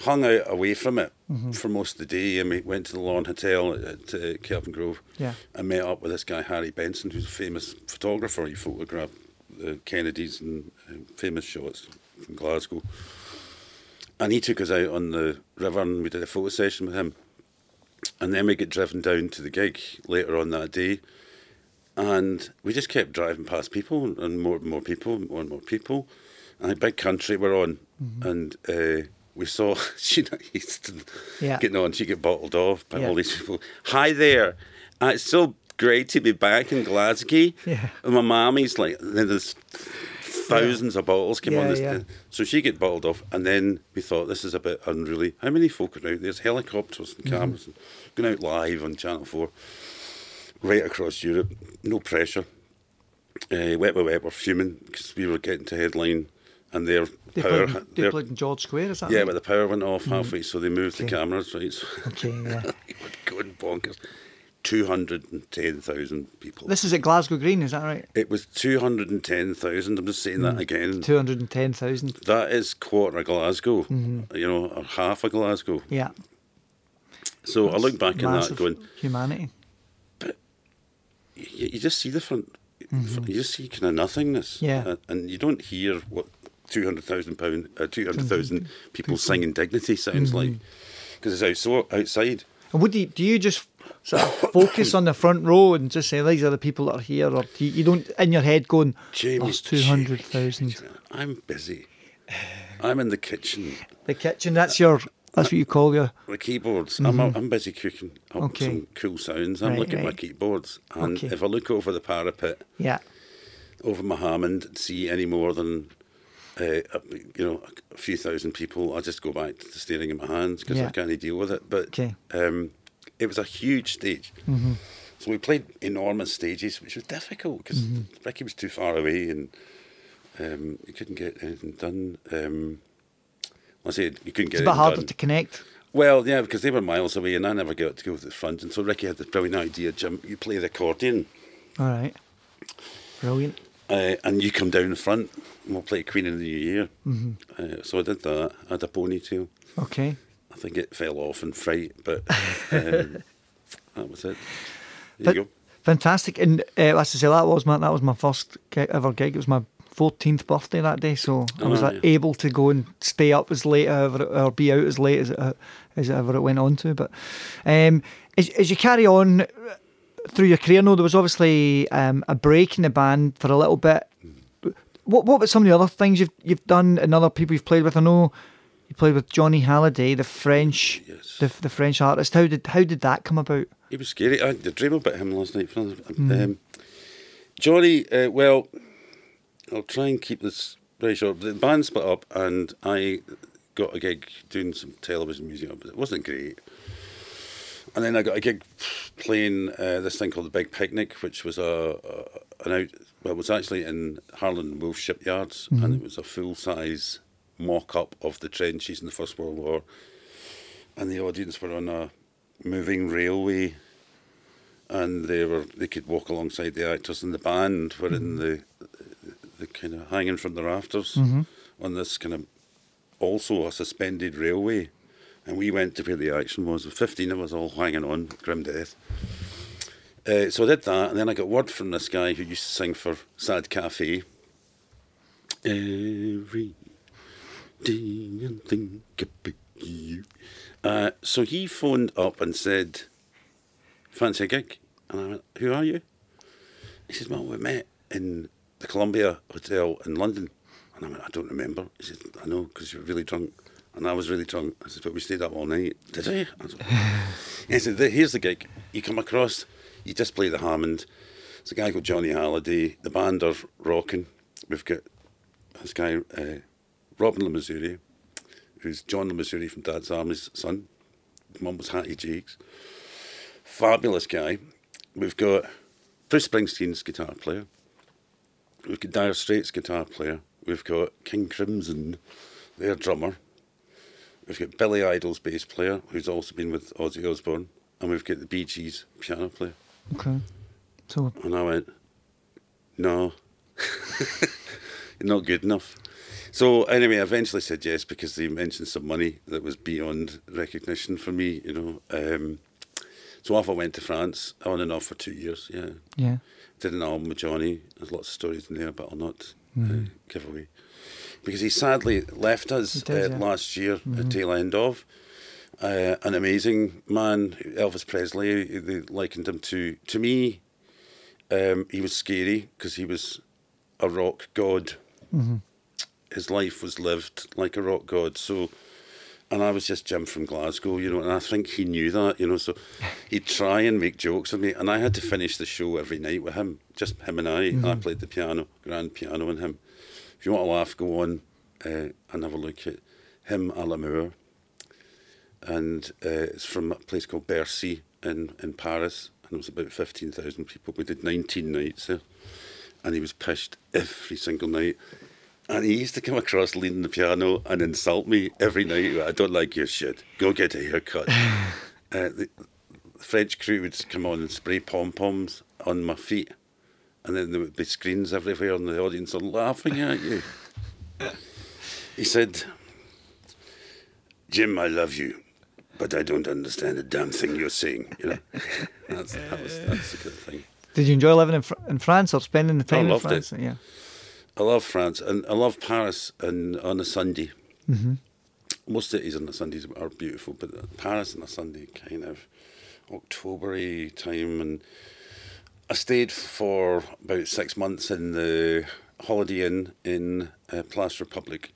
hung out away from it Mm-hmm. for most of the day and we went to the Lorne Hotel at, uh, Kelvin Grove Yeah. and met up with this guy Harry Benson who's a famous photographer he photographed the Kennedys and famous shots from Glasgow and he took us out on the river and we did a photo session with him and then we get driven down to the gig later on that day. And we just kept driving past people and more and more people, more and more people. And a big country we're on. Mm-hmm. And uh, we saw Easton Yeah. getting on. She get bottled off by Yeah. all these people. Hi there. Uh, it's so great to be back in Glasgow. Yeah. And my mommy's like, then there's thousands of bottles came on Yeah, this. yeah. So she get bottled off, and then we thought this is a bit unruly. How many folk are out? There's helicopters and Mm-hmm. cameras and going out live on Channel Four, right across Europe. No pressure. Uh, Wet Wet Wet were fuming because we were getting to headline, and their They power. played, they their- played in George Square, is that yeah, right? but the power went off halfway, so they moved Okay. the cameras. Right, so Okay, yeah. going bonkers. Two hundred and ten thousand people. This is at Glasgow Green, is that right? It was 210,000. I'm just saying Mm. that again. 210,000. That is quarter of Glasgow, Mm-hmm. you know, or half of Glasgow. Yeah. So I look back on that going, Humanity. you, you just see the front, you just see kind of nothingness. Mm-hmm. Yeah. Uh, and you don't hear what 200,000 pound, uh, 200,000 people singing dignity sounds like. Mm-hmm. Because it's out, outside. And would you, do you just sort of focus on the front row and just say, these are the people that are here? Or do you, you don't, in your head, going, Jamie, there's 200,000. I'm busy. I'm in the kitchen. The kitchen, that's your, that's what you call your, The keyboards. I'm, I'm busy cooking up Mm-hmm. Okay. some cool sounds. I'm Right, looking at my keyboards, and Okay. if I look over the parapet, yeah. over my Hammond, see any more than uh, you know a few thousand people, I just go back to staring at my hands because Yeah. I can't deal with it. But Okay. um, it was a huge stage. Mm-hmm. So we played enormous stages, which was difficult because Mm-hmm. Ricky was too far away and um, you couldn't get anything done. Um, I said you couldn't get It's a bit harder done. to connect. Well, yeah, because they were miles away and I never got to go to the front. And so Ricky had this brilliant idea, Jim, you play the accordion All right. Brilliant. Uh, and you come down the front and we'll play Queen of the New Year. Mm-hmm. Uh, so I did that. I had a ponytail. Okay. I think it fell off in fright, but um, that was it. There But- you go. Fantastic. And uh, as I say, that was my that was my first gig, ever gig. It was my 14th birthday that day, so I was Oh, yeah. able to go and stay up as late it- or be out as late as it, uh, as ever it went on to. But um, as, as you carry on through your career, no, there was obviously um, a break in the band for a little bit. What what about some of the other things you've you've done and other people you've played with? I know you played with Johnny Hallyday, the French, Yes. the the French artist. How did how did that come about? He was scary. I had a dream about him last night. Um, Johnny, uh, well, I'll try and keep this very short. The band split up, and I got a gig doing some television music, but it wasn't great. And then I got a gig playing uh, this thing called the Big Picnic, which was a, a an out. Well, it was actually in Harland and Wolff shipyards, and mm-hmm. it was a full size mock up of the trenches in the First World War. And the audience were on a moving railway, and they were they could walk alongside the actors, and the band were in mm-hmm. the the kind of hanging from the rafters mm-hmm. on this kind of also a suspended railway. And we went to where the action was. with 15 of us all hanging on, grim death. Uh, so I did that, and then I got word from this guy who used to sing for Sad Cafe. Every day I think about you. Uh, so he phoned up and said, Fancy a gig? And I went, Who are you? He says, Well, we met in the Columbia Hotel in London. And I went, I don't remember. He said, I know, because you were really drunk. And I was really drunk. I said, But we stayed up all night. Did I? I he said, Here's the gig. You come across, you just play the Hammond. It's a guy called Johnny Hallyday. The band are rocking. We've got this guy, uh, Robin Le Mesurier, who's John Le Mesurier from Dad's Army's son. Mum was Hattie Jacques. Fabulous guy. We've got Bruce Springsteen's guitar player. We've got Dire Straits guitar player. We've got King Crimson, their drummer. We've got Billy Idol's bass player, who's also been with Ozzy Osbourne. And we've got the Bee Gees piano player. Okay. So And I went, no, not good enough. So anyway, I eventually said yes because they mentioned some money that was beyond recognition for me, you know. Um, so off I went to France, on and off for two years, yeah. yeah. Did an album with Johnny. There's lots of stories in there, but I'll not Mm-hmm. uh, give away. Because he sadly left us uh, yeah. Mm-hmm. last year at tail end of. Uh, an amazing man, Elvis Presley. They likened him to to me. Um, he was scary because he was a rock god. Mm-hmm. His life was lived like a rock god. So, and I was just Jim from Glasgow, you know, and I think he knew that, you know. So, he'd try and make jokes with me, and I had to finish the show every night with him, just him and I. And I played the piano, grand piano, and him. If you want to laugh, go on uh, and have a look at him a l'amour. And uh, it's from a place called Bercy in, in Paris. And it was about 15,000 people. We did 19 nights there. And he was pished every single night. And he used to come across leading the piano and insult me every night. I don't like your shit. Go get a haircut. uh, the, the French crew would come on and spray pom poms on my feet. And then there would be screens everywhere, and the audience are laughing at you. he said, Jim, I love you, but I don't understand a damn thing you're saying. You know, that's, that was, that's the good thing. Did you enjoy living in, Fr- in France or spending the time in loved it. France? Yeah. I love France and I love Paris and on a Sunday. Mm-hmm. Most cities on a Sundays are beautiful, but Paris on a Sunday kind of Octobery time, and I stayed for about six months in the Holiday Inn in uh, Place Republic.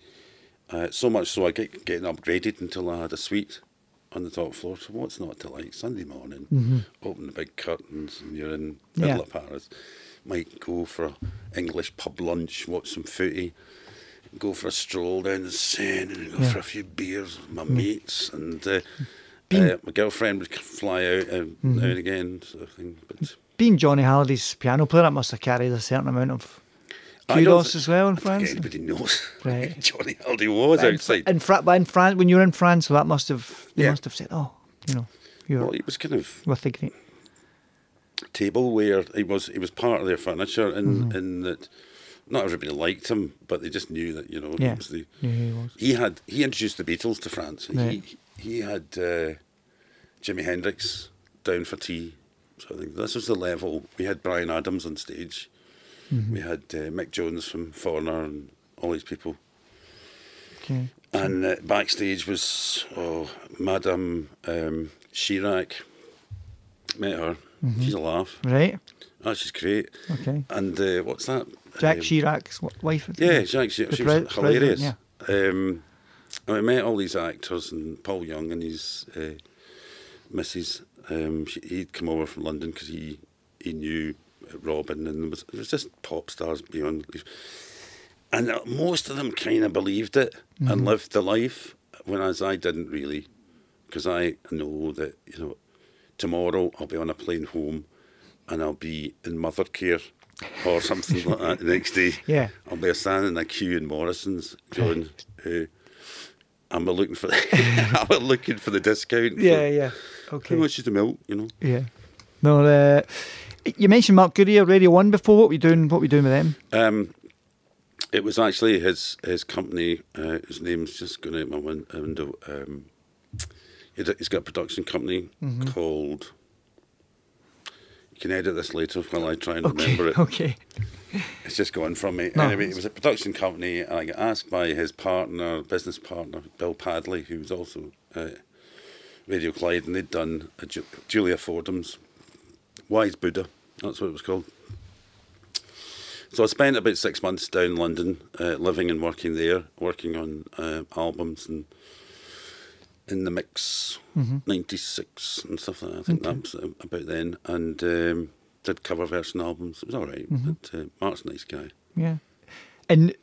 Uh, so much so I get getting upgraded until I had a suite on the top floor. So what's not to like Sunday morning? Open the big curtains and you're in middle Yeah. of Paris. Might go for English pub lunch, watch some footy, go for a stroll down the Seine, and go Yeah. for a few beers with my mates. And uh, uh, my girlfriend would fly out uh, now and again, sort of thing. But Being Johnny Hallyday's piano player, that must have carried a certain amount of kudos as well in I don't think France. anybody knows Right. Johnny Haldy was in, outside. in, Fra- in France, when you were in France, so that must have you Yeah. must have said, oh, you know, you're well, he was kind of with the great. tableware. He was he was part of their furniture, and Mm-hmm. in that not everybody liked him, but they just knew that you know Yeah. he was the. Yeah, he was. He had he introduced the Beatles to France. Right. He he had uh, Jimi Hendrix down for tea. So I think this was the level. We had Bryan Adams on stage. Mm-hmm. We had uh, Mick Jones from Foreigner and all these people. Okay. And uh, backstage was oh, Madame um, Chirac. Met her. Mm-hmm. She's a laugh. Right. Oh, she's great. Okay. And uh, what's that? Jack Um, Chirac's wife. is? Yeah, Jack. She, pre- was hilarious. president, Um, I met all these actors and Paul Young and his uh, missus. Um, she, he'd come over from London because he he knew Robin and there was, it was just pop stars beyond belief. And uh, most of them kind of believed it Mm-hmm. and lived the life, whereas I didn't really, because I know that you know tomorrow I'll be on a plane home and I'll be in Mothercare or something like that the next day. Yeah. I'll be standing in a queue in Morrison's, John, who I'm looking for I'm looking for the discount. for- Yeah, yeah. Okay. How much is the milk, you know? Yeah. No, uh, you mentioned Mark Goodier, Radio One before. What were you doing? What were you doing with them? Um, it was actually his his company. Uh, his name's just going out my win- window. Um, he's got a production company Mm-hmm. called. You can edit this later while I try and Okay. remember it. Okay. It's just gone from me. No, anyway, it was a production company, and I got asked by his partner, business partner, Bill Padley, who was also uh, Radio Clyde, and they'd done a Ju- Julia Fordham's Wise Buddha. That's what it was called. So I spent about six months down in London, uh, living and working there, working on uh, albums and in the mix, '96 and stuff like that. I think that was uh, about then, and um, did cover version albums. It was all right, but uh, Mark's a nice guy. Yeah. And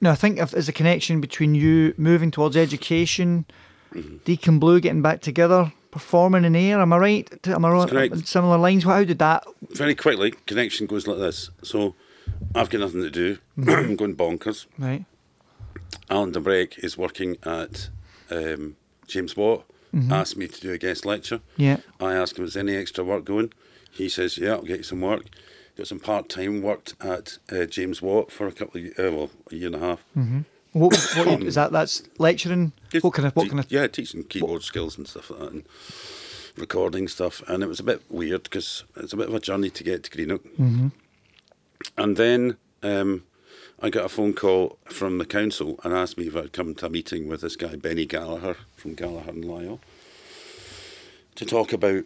no, I think if there's a connection between you moving towards education, Mm-hmm. Deacon Blue getting back together, performing in Ayr. Am I right? Am I wrong? Similar lines. How did that? Very quickly, connection goes like this. So I've got nothing to do. I'm going bonkers. Right. Alan DeBrek is working at um, James Watt. Asked me to do a guest lecture. Yeah. I asked him, is any extra work going? He says, yeah, I'll get you some work. Got some part time, worked at uh, James Watt for a couple of, uh, well, a year and a half. What, what is that? That's lecturing. Just What kind of? What te- kind of? Yeah, teaching keyboard skills and stuff like that, and recording stuff. And it was a bit weird because it's a bit of a journey to get to Greenock. Mm-hmm. And then um, I got a phone call from the council and asked me if I'd come to a meeting with this guy Benny Gallagher from Gallagher and Lyle to talk about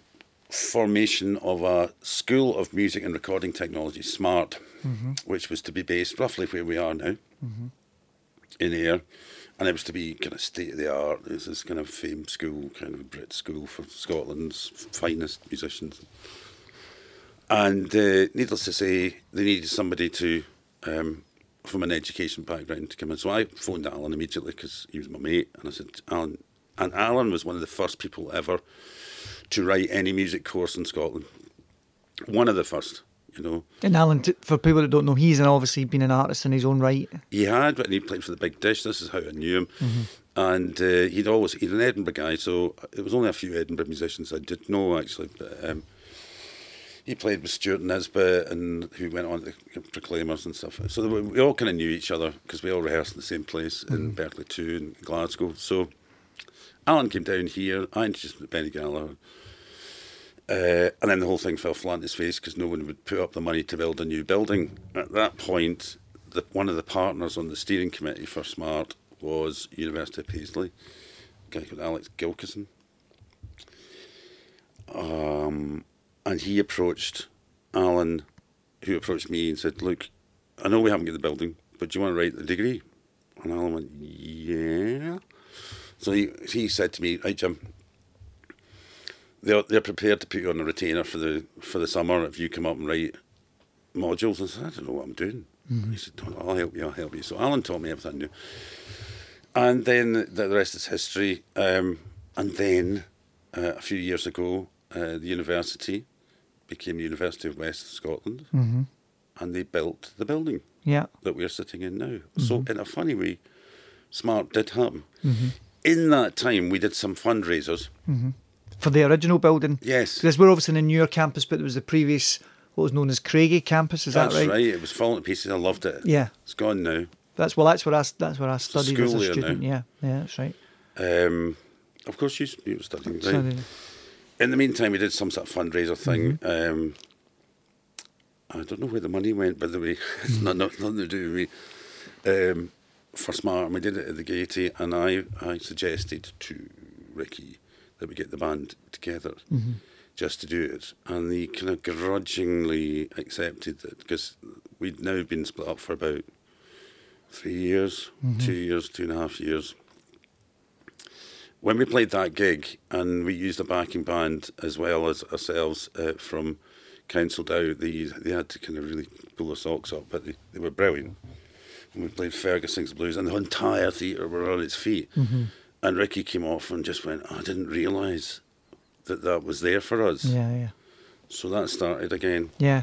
formation of a school of music and recording technology, SMART, which was to be based roughly where we are now in here, and it was to be kind of state of the art. It was this kind of famed school, kind of Brit school for Scotland's finest musicians. And uh, needless to say, they needed somebody to um, from an education background to come in. So I phoned Alan immediately because he was my mate, and I said, Alan, and Alan was one of the first people ever to write any music course in Scotland. One of the first, you know. And Alan, for people that don't know, he's an obviously been an artist in his own right. He had, and he played for the Big Dish. This is how I knew him. And uh, he'd always, he's an Edinburgh guy, so it was only a few Edinburgh musicians I did know actually. But um, he played with Stuart Nisbet, and who went on to the Proclaimers and stuff. So were, we all kind of knew each other because we all rehearsed in the same place in Berkeley 2 in Glasgow. So Alan came down here, I introduced him to Benny Gallagher. Uh, and then the whole thing fell flat in his face because no one would put up the money to build a new building. At that point, the, one of the partners on the steering committee for Smart was University of Paisley, a guy called Alex Gilkison. Um, and he approached Alan, who approached me and said, Look, I know we haven't got the building, but do you want to write the degree? And Alan went, Yeah. So he, he said to me, Right, Jim, they're, they're prepared to put you on a retainer for the for the summer if you come up and write modules. I said, I don't know what I'm doing. He said, "Don't- I'll help you, I'll help you. So Alan taught me everything I knew. And then the, the rest is history. Um, and then uh, a few years ago, uh, the university became the University of West Scotland, Mm-hmm. and they built the building Yeah. that we're sitting in now. So, in a funny way, smart did happen. Mm-hmm. In that time, we did some fundraisers. For the original building. Yes, Because we're obviously in a newer campus, but there was the previous, what was known as Craigie campus. Is that's that right? That's right? It was falling to pieces. I loved it. Yeah. It's gone now. That's well. That's where I. That's where I studied as a student. now. Yeah. Yeah. That's right. Um, of course, you, you were studying. Right? Studied- In the meantime, we did some sort of fundraiser thing. Mm-hmm. Um, I don't know where the money went, by the way. It's not, not nothing to do with me. Um, for Smart, and we did it at the Gaiety, and I, I suggested to Ricky that we get the band together Mm-hmm. just to do it. And he kind of grudgingly accepted it because we'd now been split up for about three years, Mm-hmm. two years, two and a half years when we played that gig and we used a backing band as well as ourselves uh, from Council Dow, they, they had to kind of really pull their socks up, but they, they were brilliant. And we played Fergus Sings Blues, and the entire theatre were on its feet. And Ricky came off and just went, I didn't realise that that was there for us. Yeah. Yeah. So that started again. Yeah.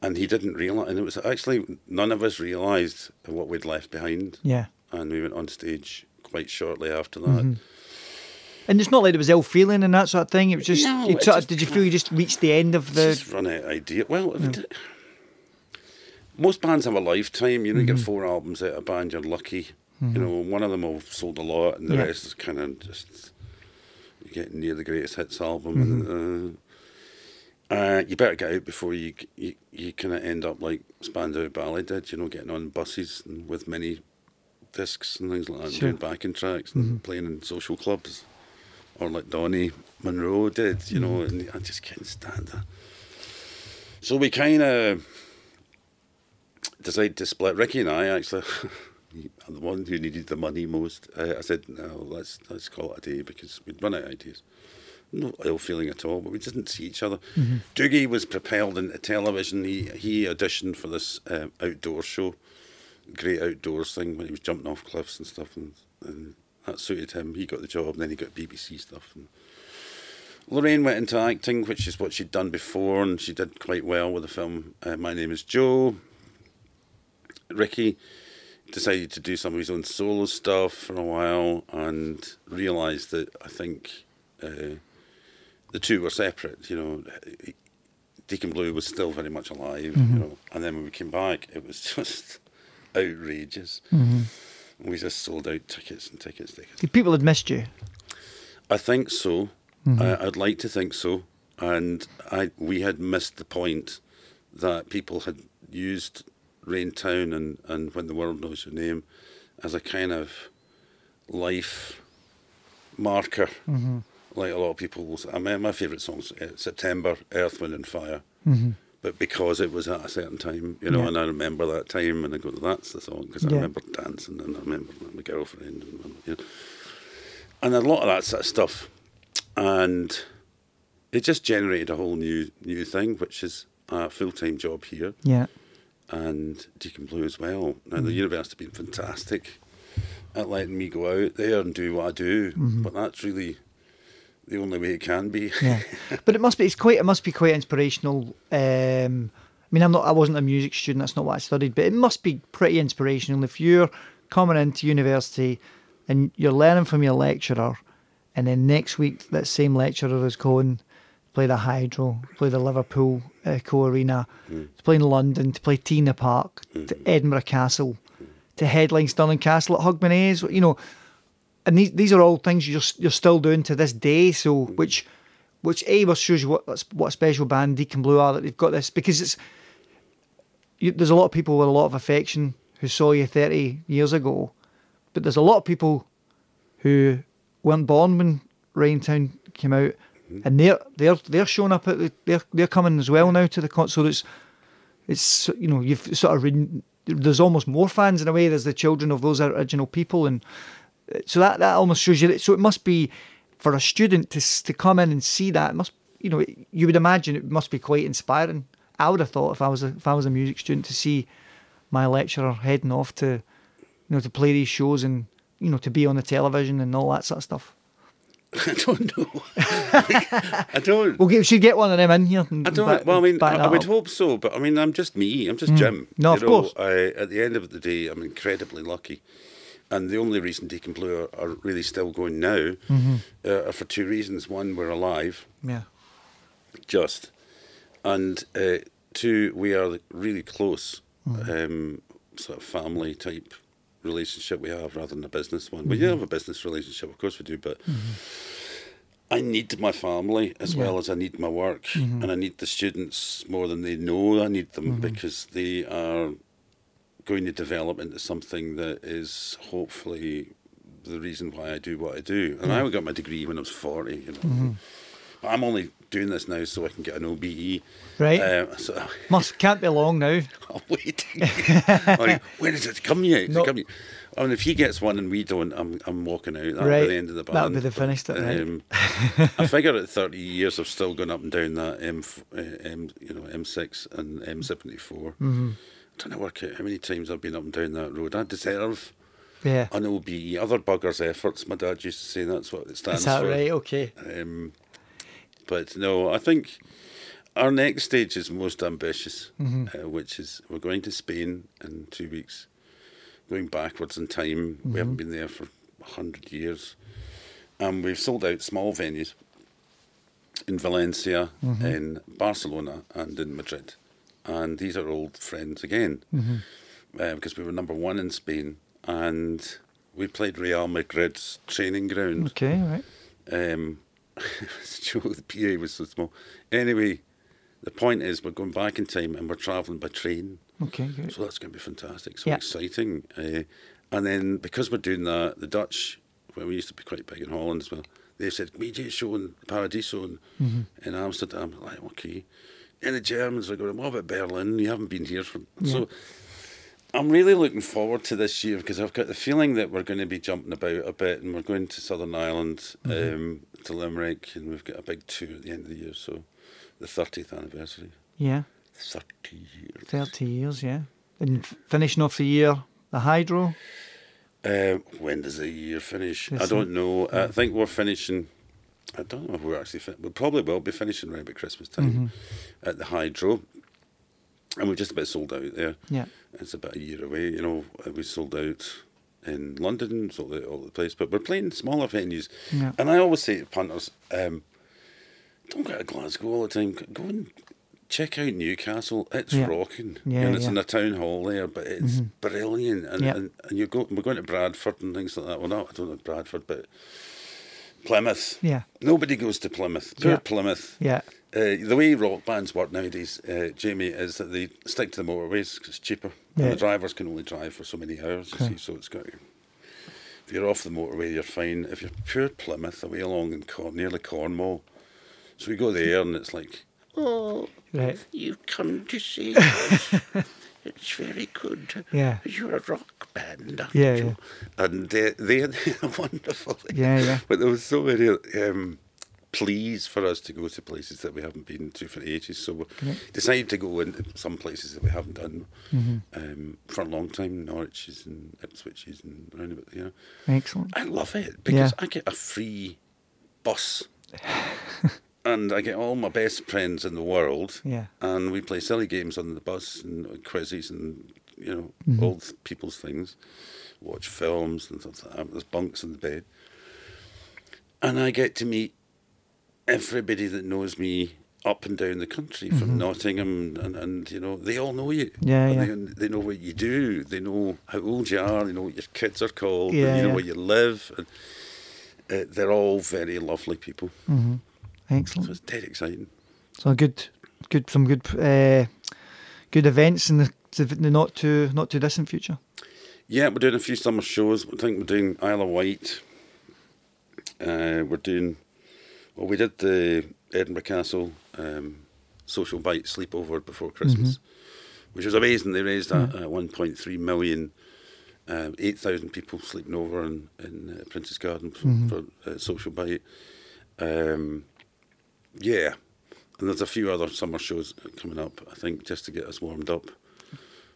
And he didn't realise, and it was actually none of us realised what we'd left behind. Yeah. And we went on stage quite shortly after that. Mm-hmm. And it's not like there was ill feeling and that sort of thing. It was just. No, you sort of, did you feel you just reached the end of the? just run out of idea. Well, it- most bands have a lifetime. You know, Mm-hmm. get four albums out of a band, you're lucky. You know, one of them have sold a lot, and the Yeah. rest is kind of just getting near the greatest hits album. Mm-hmm. And, uh, uh, you better get out before you you, you kind of end up like Spandau Ballet did. You know, getting on buses and with many discs and things like that, and doing backing tracks and playing in social clubs, or like Donnie Munro did. You know, and I just can't stand that. So we kind of decided to split. Ricky and I actually, the one who needed the money most. Uh, I said, no, let's let's call it a day because we'd run out of ideas. No ill feeling at all, but we didn't see each other. Dougie was propelled into television. He he auditioned for this um, outdoor show, great outdoors thing when he was jumping off cliffs and stuff, and, and that suited him. He got the job, and then he got BBC stuff. And Lorraine went into acting, which is what she'd done before, and she did quite well with the film uh, My Name is Joe. Ricky decided to do some of his own solo stuff for a while and realised that I think uh, the two were separate. You know, Deacon Blue was still very much alive, you mm-hmm. know, and then when we came back, it was just outrageous. Mm-hmm. We just sold out tickets and tickets, tickets. People had missed you. I think so. Mm-hmm. I, I'd like to think so. And I, we had missed the point that people had used Raintown and, and When the World Knows Your Name as a kind of life marker. Like a lot of people will say. I mean, my favourite songs uh, September, Earth, Wind and Fire. But because it was at a certain time, you know, Yeah. and I remember that time and I go, that's the song, because I remember dancing and I remember my girlfriend. And, you know, and a lot of that sort of stuff. And it just generated a whole new new thing, which is a full time job here. Yeah. And Deacon Blue as well. Now Mm. the university have been fantastic at letting me go out there and do what I do, but that's really the only way it can be. Mm-hmm. Yeah, but it must be. It's quite. It must be quite inspirational. Um, I mean, I'm not. I wasn't a music student. That's not what I studied. But it must be pretty inspirational if you're coming into university and you're learning from your lecturer, and then next week that same lecturer is going play the Hydro, play the Liverpool uh, Co Arena, to play in London, to play T in the Park, to Edinburgh Castle, to headline Stirling Castle at Hogmanay. You know, and these these are all things you're you're still doing to this day. So which which a shows you what what a special band Deacon Blue are that they've got this because it's you, there's a lot of people with a lot of affection who saw you 30 years ago, but there's a lot of people who weren't born when Raintown came out, and they're they're they're showing up at the, they're they're coming as well now to the concert. So it's it's you know you've sort of re- there's almost more fans in a way. There's the children of those original people, and uh, so that that almost shows you. That, so it must be for a student to to come in and see that. It must you know you would imagine it must be quite inspiring. I would have thought if I was a, if I was a music student to see my lecturer heading off to you know to play these shows and you know to be on the television and all that sort of stuff. I don't know. I don't. We'll get, should get one of them in here. and I don't. back- well, I mean, I, I would up. hope so, but I mean, I'm just me. I'm just Jim. Mm. No, you of know, course. I, at the end of the day, I'm incredibly lucky, and the only reason Deacon Blue are, are really still going now Mm-hmm. uh, are for two reasons. One, we're alive, Yeah. just, and uh, two, we are really close, Mm-hmm. um, sort of family type relationship we have rather than a business one. We Mm-hmm. do have a business relationship, of course we do, but. Mm-hmm. I need my family as Yeah. well as I need my work, mm-hmm. and I need the students more than they know I need them mm-hmm. because they are going to develop into something that is hopefully the reason why I do what I do. And I got my degree when I was forty, you know. But I'm only doing this now so I can get an OBE. Right. Uh, so Must can't be long now. I'm waiting. Like, when is it come yet? Is No. it yet? I mean, if he gets one and we don't, I'm I'm walking out. That'll Right. be the end of the band. That'll be the finished it, right. Um, I figure at 30 years, I've still gone up and down that M, uh, M you know, M6 and M74. Mm-hmm. I'm trying to work out how many times I've been up and down that road. I deserve Yeah. an OBE. Other buggers' efforts. My dad used to say that's what it stands Is that for. right? Okay. Um, but no, I think our next stage is most ambitious, uh, which is we're going to Spain in two weeks, going backwards in time. We haven't been there for a hundred years, and we've sold out small venues in Valencia, in Barcelona, and in Madrid. And these are old friends again, uh, because we were number one in Spain, and we played Real Madrid's training ground Okay. Right. um, The PA was so small. Anyway, the point is we're going back in time and we're travelling by train. Okay. Good. So that's going to be fantastic. So Yeah. exciting. Uh, and then because we're doing that, the Dutch, well, we used to be quite big in Holland as well, they said, we do a show in Paradiso in, Mm-hmm. in Amsterdam. Like, okay. And the Germans are going, what about Berlin? You haven't been here for. Yeah. So I'm really looking forward to this year because I've got the feeling that we're going to be jumping about a bit and we're going to Southern Ireland, Mm-hmm. um, to Limerick, and we've got a big tour at the end of the year. So the 30th anniversary. Yeah. 30 years. Thirty years. Yeah. And f- finishing off the year, the hydro. Uh, when does the year finish? I don't know. I think we're finishing. I don't know if we're actually. Fin- we probably will be finishing around about Christmas time at the Hydro, and we're just about sold out there. Yeah. It's about a year away. You know, Uh, we sold out in London, sold out all the place, but we're playing smaller venues. Yeah. And I always say to punters, um, don't go to Glasgow all the time. Go and check out Newcastle. It's Yeah. rocking, Yeah, and it's yeah. Mm-hmm. in the town hall there, but it's brilliant. And, Yeah. and and you go, we're going to Bradford and things like that. Well, no, I don't know Bradford, but Plymouth. Yeah. Nobody goes to Plymouth. Poor Yeah. Plymouth. Yeah. Uh, the way rock bands work nowadays, uh, Jamie, is that they stick to the motorways 'cause it's cheaper. Yeah. And the drivers can only drive for so many hours, you Okay. see, so it's got to. If you're off the motorway, you're fine. If you're pure Plymouth, away along in Corn, nearly Cornwall. So we go there and it's like, oh, Right. you've come to see us. It's very good. Yeah. You're a rock band, aren't Yeah, you? And they, they, they're wonderful. Yeah, yeah. But there was so many. Um, pleas for us to go to places that we haven't been to for ages. So we decided to go into some places that we haven't done Mm-hmm. um, for a long time. Norwich's and Ipswich's and round about know. Excellent. I love it because Yeah. I get a free bus. and I get all my best friends in the world. Yeah. And we play silly games on the bus and quizzes and, you know, Mm-hmm. old people's things. Watch films and stuff like that. There's bunks in the bed. And I get to meet everybody that knows me up and down the country from Nottingham and, and, you know, they all know you. Mm-hmm. Yeah, And yeah. They, they know what you do. They know how old you are. They know what your kids are called. Yeah, you know yeah. where you live. And, uh, they're all very lovely people. Mm-hmm. So Excellent. it's dead exciting. So good, good, some good, uh, good events in the, the not too not too distant future. Yeah, we're doing a few summer shows. I think we're doing Isle of Wight. Uh, we're doing, well, we did the Edinburgh Castle um, social bite sleepover before Christmas, which was amazing. They raised uh, uh, 1.3 million, um, 8,000 people sleeping over in, in uh, Princess Garden for, for uh, social bite. Um, yeah, and there's a few other summer shows coming up, I think, just to get us warmed up.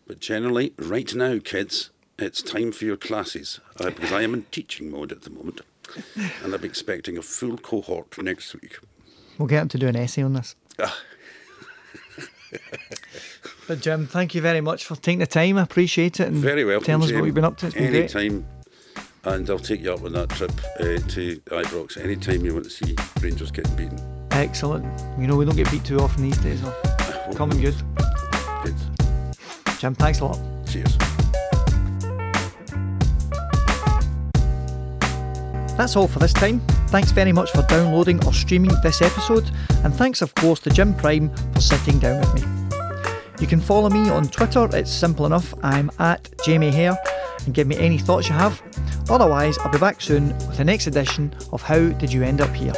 But generally, right now, kids, it's time for your classes uh, because I am in teaching mode at the moment, and I'm expecting a full cohort next week. We'll get him to do an essay on this. But Jim, thank you very much for taking the time. I appreciate it and Very well. Tell us what you've been up to. It's been great. and I'll take you up on that trip uh, to Ibrox anytime you want to see Rangers getting beaten. Excellent. You know we don't get beat too often these days. So. Coming good. Good. Jim, thanks a lot. Cheers. That's all for this time. Thanks very much for downloading or streaming this episode, and thanks, of course, to Jim Prime for sitting down with me. You can follow me on Twitter, it's simple enough. I'm at Jamie Hare, and give me any thoughts you have. Otherwise, I'll be back soon with the next edition of How Did You End Up Here?